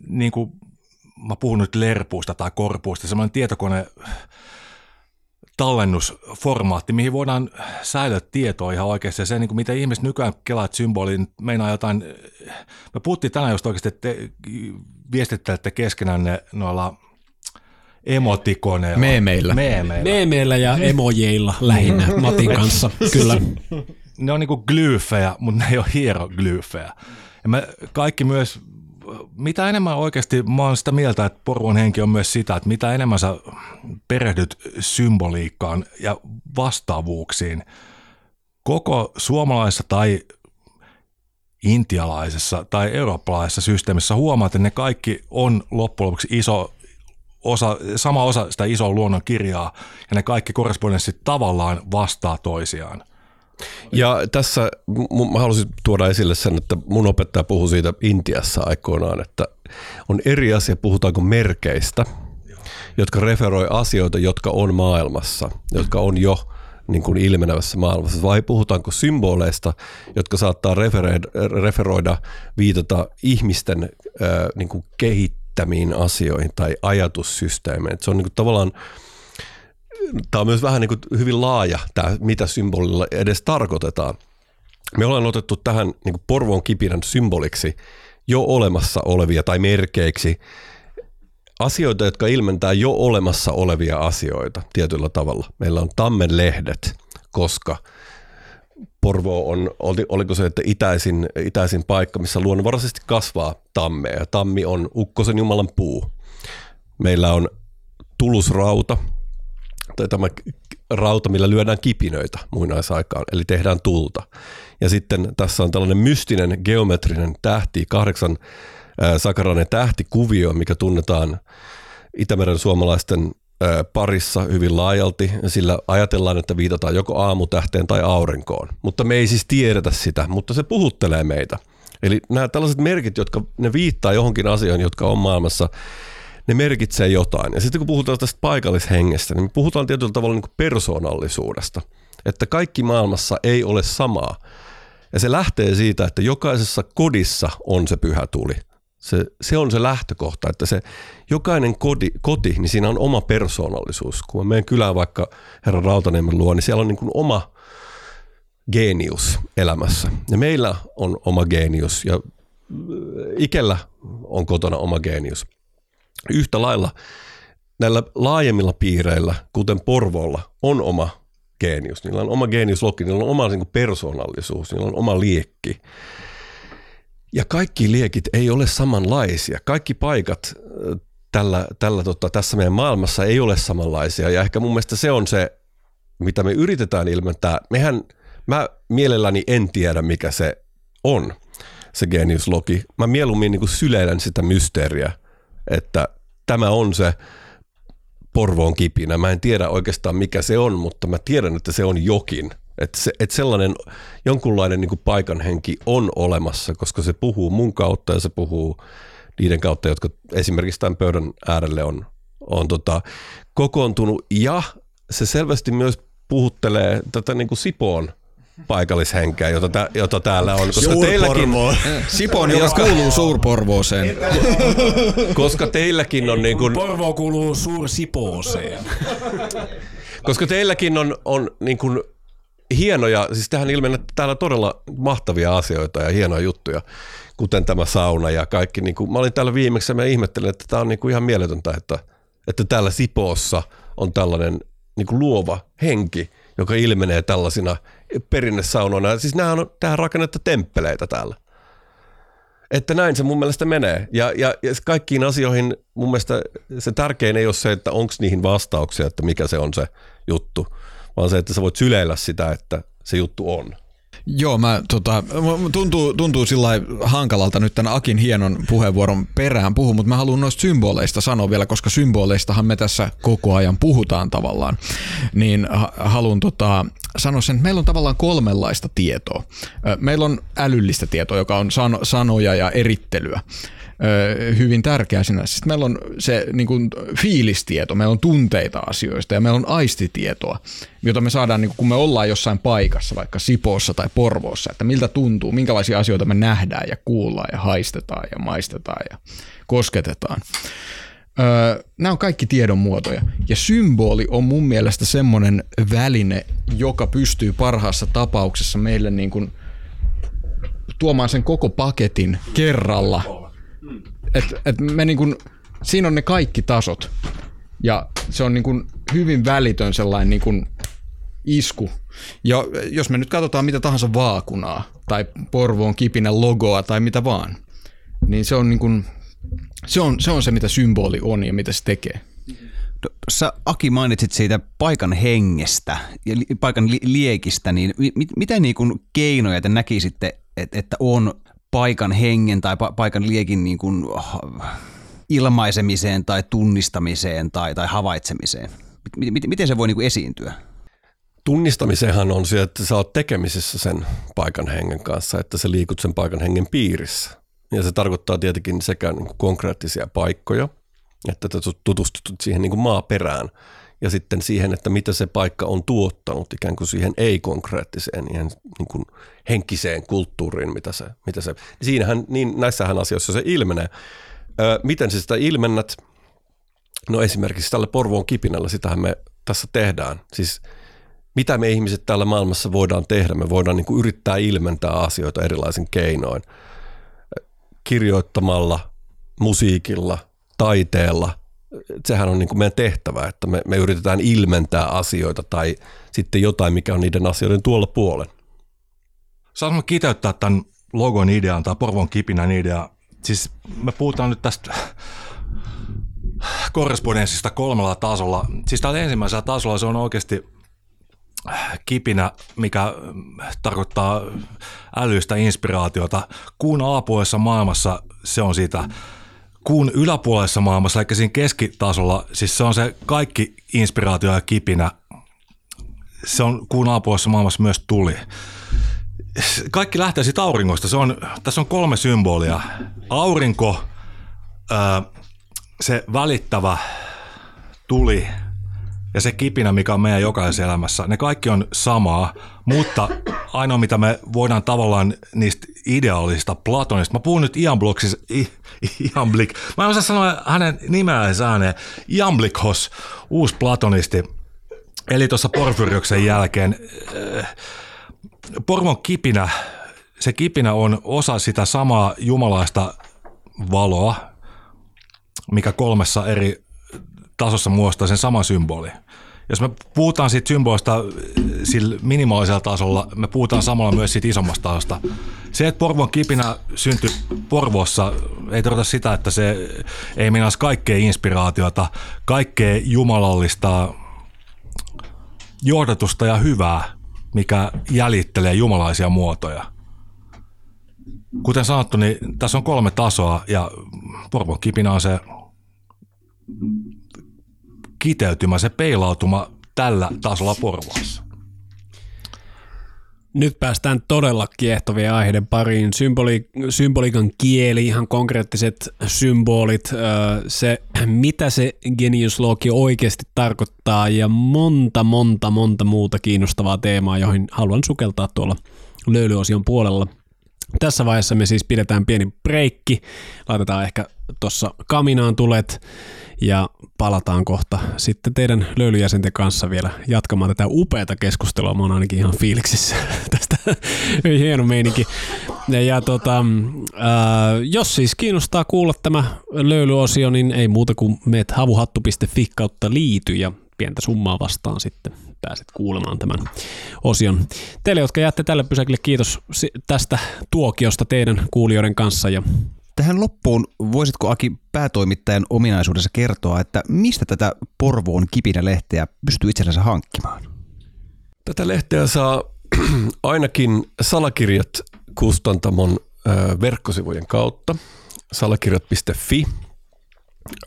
niin kuin mä puhun nyt lerpuista tai korpuista, semmoinen tietokone tallennusformaatti, mihin voidaan säilyä tietoa ihan oikeasti. Ja se, niin kuin mitä ihmiset nykyään kelaat symboliin, meinaa jotain, me puhuttiin tänään just oikeasti, että te viestittelette keskenään noilla emotikoneilla. Meemeillä. Meemeillä. Meemeillä ja emojeilla lähinnä Matin kanssa, kyllä. Ne on niinku glyyfejä, mutta ne ei ole hieroglyfejä. Ja me kaikki myös mitä enemmän oikeasti, mä oon sitä mieltä, että Porvon henki on myös sitä, että mitä enemmän sä perehdyt symboliikkaan ja vastaavuuksiin koko suomalaisessa tai intialaisessa tai eurooppalaisessa systeemissä huomaat, että ne kaikki on loppujen lopuksi iso osa, sama osa sitä isoa luonnon kirjaa ja ne kaikki korrespondenssit tavallaan vastaa toisiaan – ja tässä mä haluaisin tuoda esille sen, että mun opettaja puhui siitä Intiassa aikoinaan, että on eri asia, puhutaanko merkeistä, jotka referoi asioita, jotka on maailmassa, jotka on jo niin kuin ilmenevässä maailmassa, vai puhutaanko symboleista, jotka saattaa referoida, viitata ihmisten niin kuin kehittämiin asioihin tai ajatussysteemeihin. Se on niin kuin tavallaan tämä on myös vähän niin kuin hyvin laaja, tämä, mitä symbolilla edes tarkoitetaan. Me ollaan otettu tähän niin kuin Porvoon kipinän symboliksi jo olemassa olevia tai merkeiksi asioita, jotka ilmentää jo olemassa olevia asioita tietyllä tavalla. Meillä on tammen lehdet, koska Porvo on, oliko se, että itäisin, itäisin paikka, missä luonnonvaraisesti kasvaa tammea. Ja tammi on ukkosen jumalan puu. Meillä on tulusrauta, tai tämä rauta, millä lyödään kipinöitä muinaisaikaan, eli tehdään tulta. Ja sitten tässä on tällainen mystinen geometrinen tähti, kahdeksan sakarainen tähtikuvio, mikä tunnetaan Itämeren suomalaisten parissa hyvin laajalti, ja sillä ajatellaan, että viitataan joko aamutähteen tai aurinkoon. Mutta me ei siis tiedetä sitä, mutta se puhuttelee meitä. Eli nämä tällaiset merkit, jotka ne viittaa johonkin asiaan, jotka on maailmassa, ne merkitsee jotain. Ja sitten kun puhutaan tästä paikallishengestä, niin puhutaan tietyllä tavalla niin persoonallisuudesta. Että kaikki maailmassa ei ole samaa. Ja se lähtee siitä, että jokaisessa kodissa on se pyhä tuli. Se, se on se lähtökohta, että se jokainen koti, koti, niin siinä on oma persoonallisuus. Kun mä menen kylään vaikka herran Rautaniemen luo, niin siellä on niin kuin oma genius elämässä. Ja meillä on oma genius ja Ikellä on kotona oma genius yhtä lailla näillä laajemmilla piireillä, kuten Porvolla, on oma geenius. Niillä on oma geeniuslogi, niillä on oma niin persoonallisuus, niillä on oma liekki. Ja kaikki liekit ei ole samanlaisia. Kaikki paikat tällä, tällä tota, tässä meidän maailmassa ei ole samanlaisia. Ja ehkä mun mielestä se on se, mitä me yritetään ilmentää. Mehän, mä mielelläni en tiedä, mikä se on, se geniuslogi. Mä mieluummin niin kuin syleilän sitä mysteeriä, että tämä on se Porvoon kipinä. Mä en tiedä oikeastaan mikä se on, mutta mä tiedän, että se on jokin. Että se, et sellainen jonkunlainen niin paikan henki on olemassa, koska se puhuu mun kautta ja se puhuu niiden kautta, jotka esimerkiksi tämän pöydän äärelle on, on tota, kokoontunut. Ja se selvästi myös puhuttelee tätä niin kuin Sipoon paikallishenkeä, jota, tä, jota täällä on. Koska teilläkin, Sipoon, joka kuuluu Suurporvooseen. koska teilläkin on niin kuin, Porvoo kuuluu suur Sipooseen. koska teilläkin on, on niin kuin hienoja, siis tähän ilmenee täällä todella mahtavia asioita ja hienoja juttuja, kuten tämä sauna ja kaikki. Niin kuin, mä olin täällä viimeksi ja mä ihmettelin, että tämä on niin kuin ihan mieletöntä, että, että täällä Sipoossa on tällainen niin kuin luova henki, joka ilmenee tällaisina perinnesaunoina. Siis nämä on tähän rakennettu temppeleitä täällä. Että näin se mun mielestä menee. Ja, ja, ja kaikkiin asioihin mun mielestä se tärkein ei ole se, että onko niihin vastauksia, että mikä se on se juttu, vaan se, että sä voit syleillä sitä, että se juttu on. Joo, mä, tota, tuntuu, tuntuu sillä hankalalta nyt tämän Akin hienon puheenvuoron perään puhua, mutta mä haluan noista symboleista sanoa vielä, koska symboleistahan me tässä koko ajan puhutaan tavallaan. Niin ha- haluan tota, sanoa sen, että meillä on tavallaan kolmenlaista tietoa. Meillä on älyllistä tietoa, joka on sano, sanoja ja erittelyä hyvin tärkeä sinä. Sitten meillä on se niin kuin, fiilistieto, meillä on tunteita asioista ja meillä on aistitietoa, jota me saadaan, niin kun me ollaan jossain paikassa, vaikka Sipoossa tai Porvoossa, että miltä tuntuu, minkälaisia asioita me nähdään ja kuullaan ja haistetaan ja maistetaan ja kosketetaan. Öö, nämä on kaikki tiedon muotoja. Ja symboli on mun mielestä semmoinen väline, joka pystyy parhaassa tapauksessa meille niin kuin tuomaan sen koko paketin kerralla. Et, et me niin kuin, siinä on ne kaikki tasot. Ja se on niin kuin hyvin välitön sellainen niin kuin isku. Ja jos me nyt katsotaan mitä tahansa vaakunaa tai Porvoon kipinä logoa tai mitä vaan, niin se on, niin kuin, se, on, se on se, mitä symboli on ja mitä se tekee. Sä Aki mainitsit siitä paikan hengestä ja paikan li- liekistä, niin mi- mit- mitä niin kuin keinoja te näkisitte, et- että on paikan hengen tai pa- paikan liekin niin kuin ah, ilmaisemiseen tai tunnistamiseen tai, tai havaitsemiseen? Mit- mit- miten se voi niin kuin esiintyä? Tunnistamisehan on se, että sä oot tekemisissä sen paikan hengen kanssa, että sä liikut sen paikan hengen piirissä. Ja se tarkoittaa tietenkin sekä niin kuin konkreettisia paikkoja, että tutustut siihen niin kuin maaperään ja sitten siihen, että mitä se paikka on tuottanut ikään kuin siihen ei-konkreettiseen, ihan niin kuin henkiseen kulttuuriin, mitä se, mitä se siinähän, niin näissähän asioissa se ilmenee. Ö, miten sä sitä ilmennät? No esimerkiksi tällä Porvoon kipinällä, sitähän me tässä tehdään. Siis mitä me ihmiset täällä maailmassa voidaan tehdä? Me voidaan niin kuin yrittää ilmentää asioita erilaisin keinoin. Kirjoittamalla, musiikilla, taiteella. Sehän on niin kuin meidän tehtävä, että me, me yritetään ilmentää asioita tai sitten jotain, mikä on niiden asioiden tuolla puolen. Saanko kiteyttää tämän logon idean tai Porvon kipinän idea? Siis me puhutaan nyt tästä korrespondenssista kolmella tasolla. Siis tällä ensimmäisellä tasolla se on oikeasti kipinä, mikä tarkoittaa älyistä inspiraatiota. Kuun alapuolessa maailmassa se on sitä. Kuun yläpuolessa maailmassa, eli siinä keskitasolla, siis se on se kaikki inspiraatio ja kipinä. Se on kuun alapuolessa maailmassa myös tuli kaikki lähtee siitä auringosta. Se on, tässä on kolme symbolia. Aurinko, ää, se välittävä tuli ja se kipinä, mikä on meidän jokaisessa elämässä. Ne kaikki on samaa, mutta ainoa mitä me voidaan tavallaan niistä ideaalisista Platonista. Mä puhun nyt Ian Bloksista, I, Ian Blik. Mä en osaa sanoa hänen nimeään ääneen. Ian Blikhos, uusi platonisti. Eli tuossa Porfyrioksen jälkeen äh, Porvon kipinä, se kipinä on osa sitä samaa jumalaista valoa, mikä kolmessa eri tasossa muodostaa sen sama symboli. jos me puhutaan siitä symbolista äh, sillä minimaalisella tasolla, me puhutaan samalla myös siitä isommasta tasosta. Se, että Porvon kipinä syntyi Porvoossa, ei tarkoita sitä, että se ei minäisi kaikkea inspiraatiota, kaikkea jumalallista johdatusta ja hyvää, mikä jäljittelee jumalaisia muotoja. Kuten sanottu, niin tässä on kolme tasoa ja Porvon kipinä on se kiteytymä, se peilautuma tällä tasolla Porvoossa. Nyt päästään todella kiehtovien aiheiden pariin. Symboli, symbolikan kieli, ihan konkreettiset symbolit, se mitä se Genius Loki oikeasti tarkoittaa ja monta, monta, monta muuta kiinnostavaa teemaa, joihin haluan sukeltaa tuolla löylyosion puolella. Tässä vaiheessa me siis pidetään pieni breikki, laitetaan ehkä tuossa kaminaan tulet ja palataan kohta sitten teidän löylyjäsenten kanssa vielä jatkamaan tätä upeata keskustelua. Mä oon ainakin ihan fiiliksissä *laughs* tästä. Hieno meininki. Ja tota, ää, jos siis kiinnostaa kuulla tämä löylyosio, niin ei muuta kuin meet havuhattu.fi kautta liity ja pientä summaa vastaan sitten pääset kuulemaan tämän osion. Teille, jotka jäätte tälle pysäkille, kiitos tästä tuokiosta teidän kuulijoiden kanssa ja Tähän loppuun voisitko Aki päätoimittajan ominaisuudessa kertoa, että mistä tätä Porvoon kipinä-lehteä pystyy itsellensä hankkimaan? Tätä lehteä saa *clears throat* ainakin salakirjat kustantamon verkkosivujen kautta, salakirjat.fi,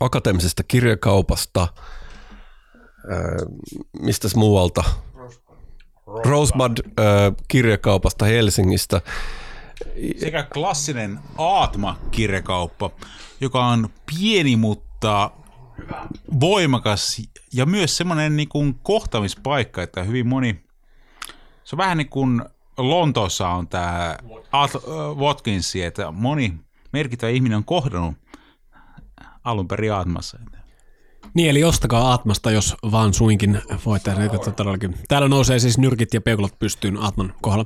akateemisesta kirjakaupasta, mistä muualta, Rosebud. Kirjakaupasta Helsingistä sekä klassinen Aatma-kirjakauppa, joka on pieni, mutta voimakas ja myös semmoinen niin kuin kohtamispaikka, että hyvin moni, se on vähän niin kuin Lontoossa on tämä Watkins, että moni merkittävä ihminen on kohdannut alun perin Aatmassa. Niin, eli ostakaa Atmasta, jos vaan suinkin voitte. Todellakin. Täällä nousee siis nyrkit ja peukulot pystyyn Atman kohdalla.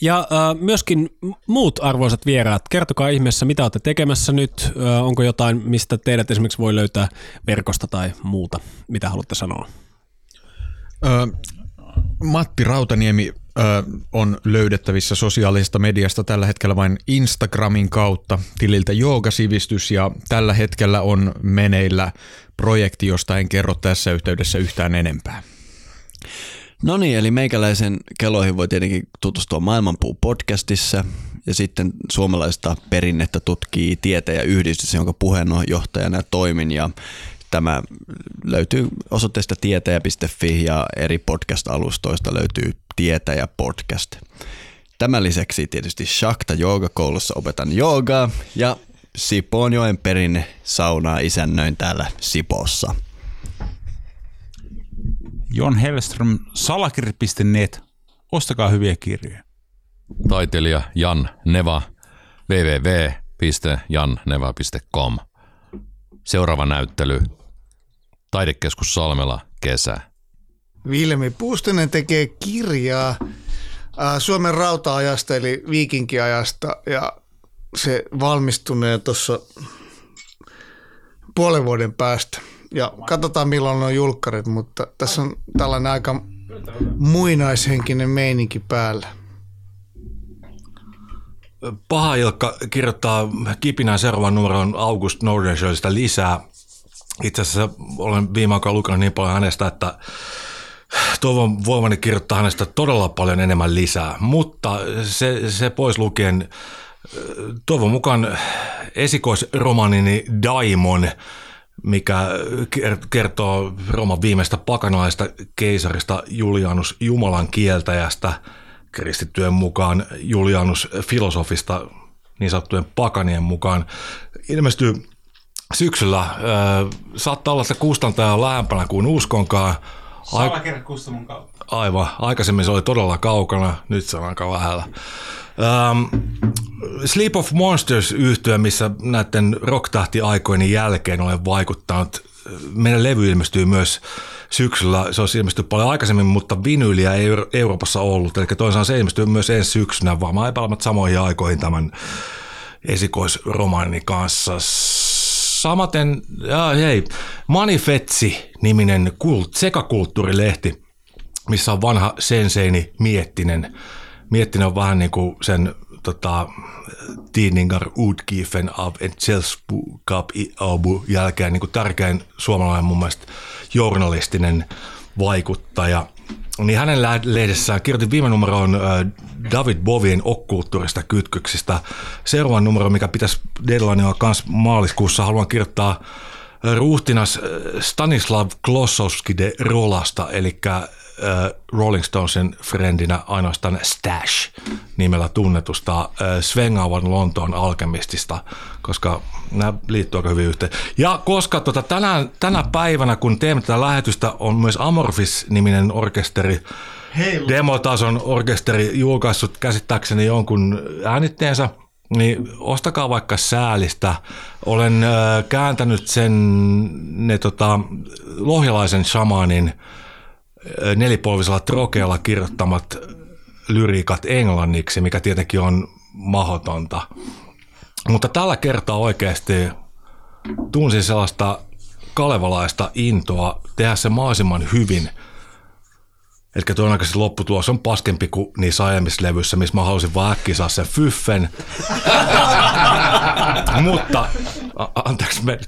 Ja äh, myöskin muut arvoisat vieraat, kertokaa ihmeessä, mitä olette tekemässä nyt. Äh, onko jotain, mistä teidät esimerkiksi voi löytää verkosta tai muuta, mitä haluatte sanoa? Ö, Matti Rautaniemi ö, on löydettävissä sosiaalisesta mediasta tällä hetkellä vain Instagramin kautta tililtä Joogasivistys ja tällä hetkellä on meneillä projekti, josta en kerro tässä yhteydessä yhtään enempää. No niin, eli meikäläisen keloihin voi tietenkin tutustua Maailmanpuu podcastissa ja sitten suomalaista perinnettä tutkii tieteen ja yhdistys, jonka puheenjohtajana toimin ja tämä löytyy osoitteesta tietäjä.fi ja eri podcast-alustoista löytyy Tietäjä podcast. Tämän lisäksi tietysti Shakta Joogakoulussa opetan joogaa ja Sipoonjoen perinne saunaa isännöin täällä Sipossa. Jon Hellström, salakirja.net. Ostakaa hyviä kirjoja. Taiteilija Jan Neva, www.janneva.com. Seuraava näyttely, Taidekeskus Salmela, kesä. Vilmi Puustinen tekee kirjaa Suomen rauta-ajasta eli viikinkiajasta ja se valmistunee tuossa puolen vuoden päästä. Ja katsotaan milloin on julkkarit, mutta tässä on tällainen aika muinaishenkinen meininki päällä. Paha Ilkka kirjoittaa kipinään seuraavan numeron August Nordenschöldistä lisää. Itse asiassa olen viime aikoina lukenut niin paljon hänestä, että toivon voimani kirjoittaa hänestä todella paljon enemmän lisää, mutta se, se pois lukien toivon mukaan esikoisromanini Daimon, mikä kertoo Rooman viimeistä pakanaista keisarista Julianus Jumalan kieltäjästä, kristittyjen mukaan Julianus filosofista niin sanottujen pakanien mukaan, ilmestyy syksyllä. Saattaa olla, että kustantaja lähempänä kuin uskonkaan. Salakirjakustamon kautta. Aivan. Aikaisemmin se oli todella kaukana, nyt se on aika lähellä. Um, Sleep of Monsters yhtyä, missä näiden rock-tähti-aikojen jälkeen olen vaikuttanut. Meidän levy ilmestyy myös syksyllä. Se olisi ilmestynyt paljon aikaisemmin, mutta vinyyliä ei Euroopassa ollut. Eli toisaalta se ilmestyy myös ensi syksynä, vaan ei samoihin aikoihin tämän esikoisromaanini kanssa. Samaten, ja, hei, Manifetsi-niminen kult, sekakulttuurilehti, missä on vanha senseini Miettinen. Miettinen on vähän niin kuin sen tota, tidningar utgiven av ett sällskap i Abu jälkeen niin kuin tärkein suomalainen mun mielestä journalistinen vaikuttaja. Niin hänen lehdessään kirjoitin viime numeroon David Bovien okkulttuurista kytköksistä. Seuraavan numero, mikä pitäisi deadlinea kanssa maaliskuussa, haluan kirjoittaa ruhtinas Stanislav Klossowski de Rolasta, eli Rolling Stonesin friendinä ainoastaan Stash nimellä tunnetusta svengaavan Lontoon alkemistista, koska nämä liittyy aika hyvin yhteen. Ja koska tota, tänä, tänä päivänä, kun teemme tätä lähetystä, on myös Amorphis-niminen orkesteri, Heilu. demotason orkesteri julkaissut käsittääkseni jonkun äänitteensä, niin ostakaa vaikka säälistä. Olen äh, kääntänyt sen ne tota, lohjalaisen shamanin nelipolvisella trokealla kirjoittamat lyriikat englanniksi, mikä tietenkin on mahdotonta. Mutta tällä kertaa oikeasti tunsin sellaista kalevalaista intoa tehdä se mahdollisimman hyvin. Eli todennäköisesti lopputulos on paskempi kuin niissä aiemmissa levyissä, missä mä halusin vaan äkkiä saa sen fyffen. *laughs* Mutta anteeksi, me,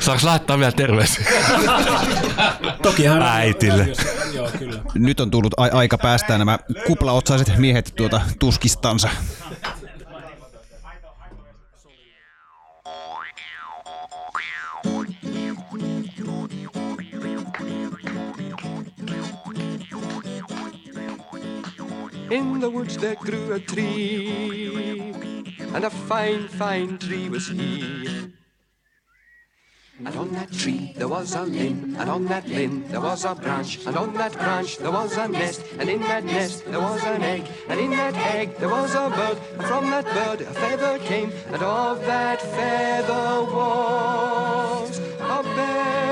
saaks lähettää vielä terveisiä? *laughs* Tokihan äitille. Joo, kyllä. Nyt on tullut a- aika päästää nämä kuplaotsaiset miehet tuota tuskistansa. In the woods there grew a tree, and a fine, fine tree was he. And on that tree there was a limb, and on that limb there was a branch, and on that branch there was a nest, and in that nest there was an egg, and in that egg there was a bird, and from that bird a feather came, and of that feather was a bed.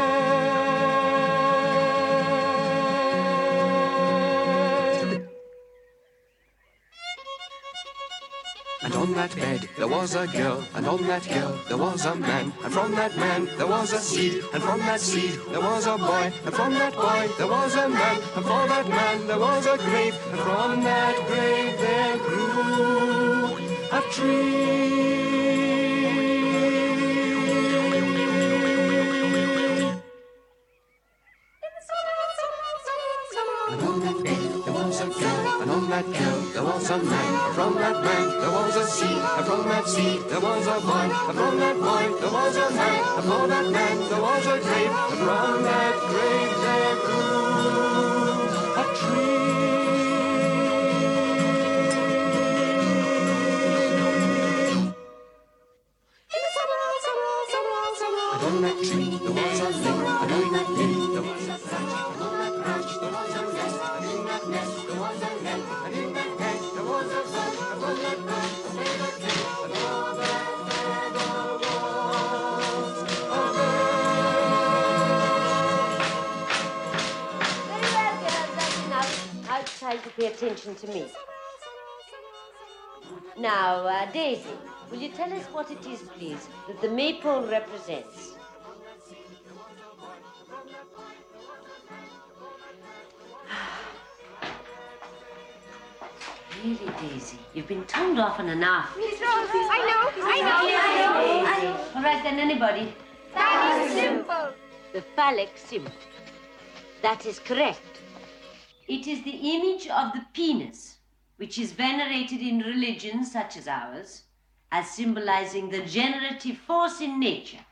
And on that bed there was a girl, and on that girl there was a man, and from that man there was a seed, and from that seed there was a boy, and from that boy there was a man, and for that man there was a grave, and from that grave there grew a tree. Seed there was a boy, and from that boy there was a man. And that man there was a grave, and from that Now, uh, Daisy, will you tell us what it is, please, that the maypole represents? *sighs* Really, Daisy, you've been told often enough. Miss Rose, I know, I know. I know. All right, then, anybody? That is simple. The phallic symbol. That is correct. It is the image of the penis, which is venerated in religions such as ours as symbolizing the generative force in nature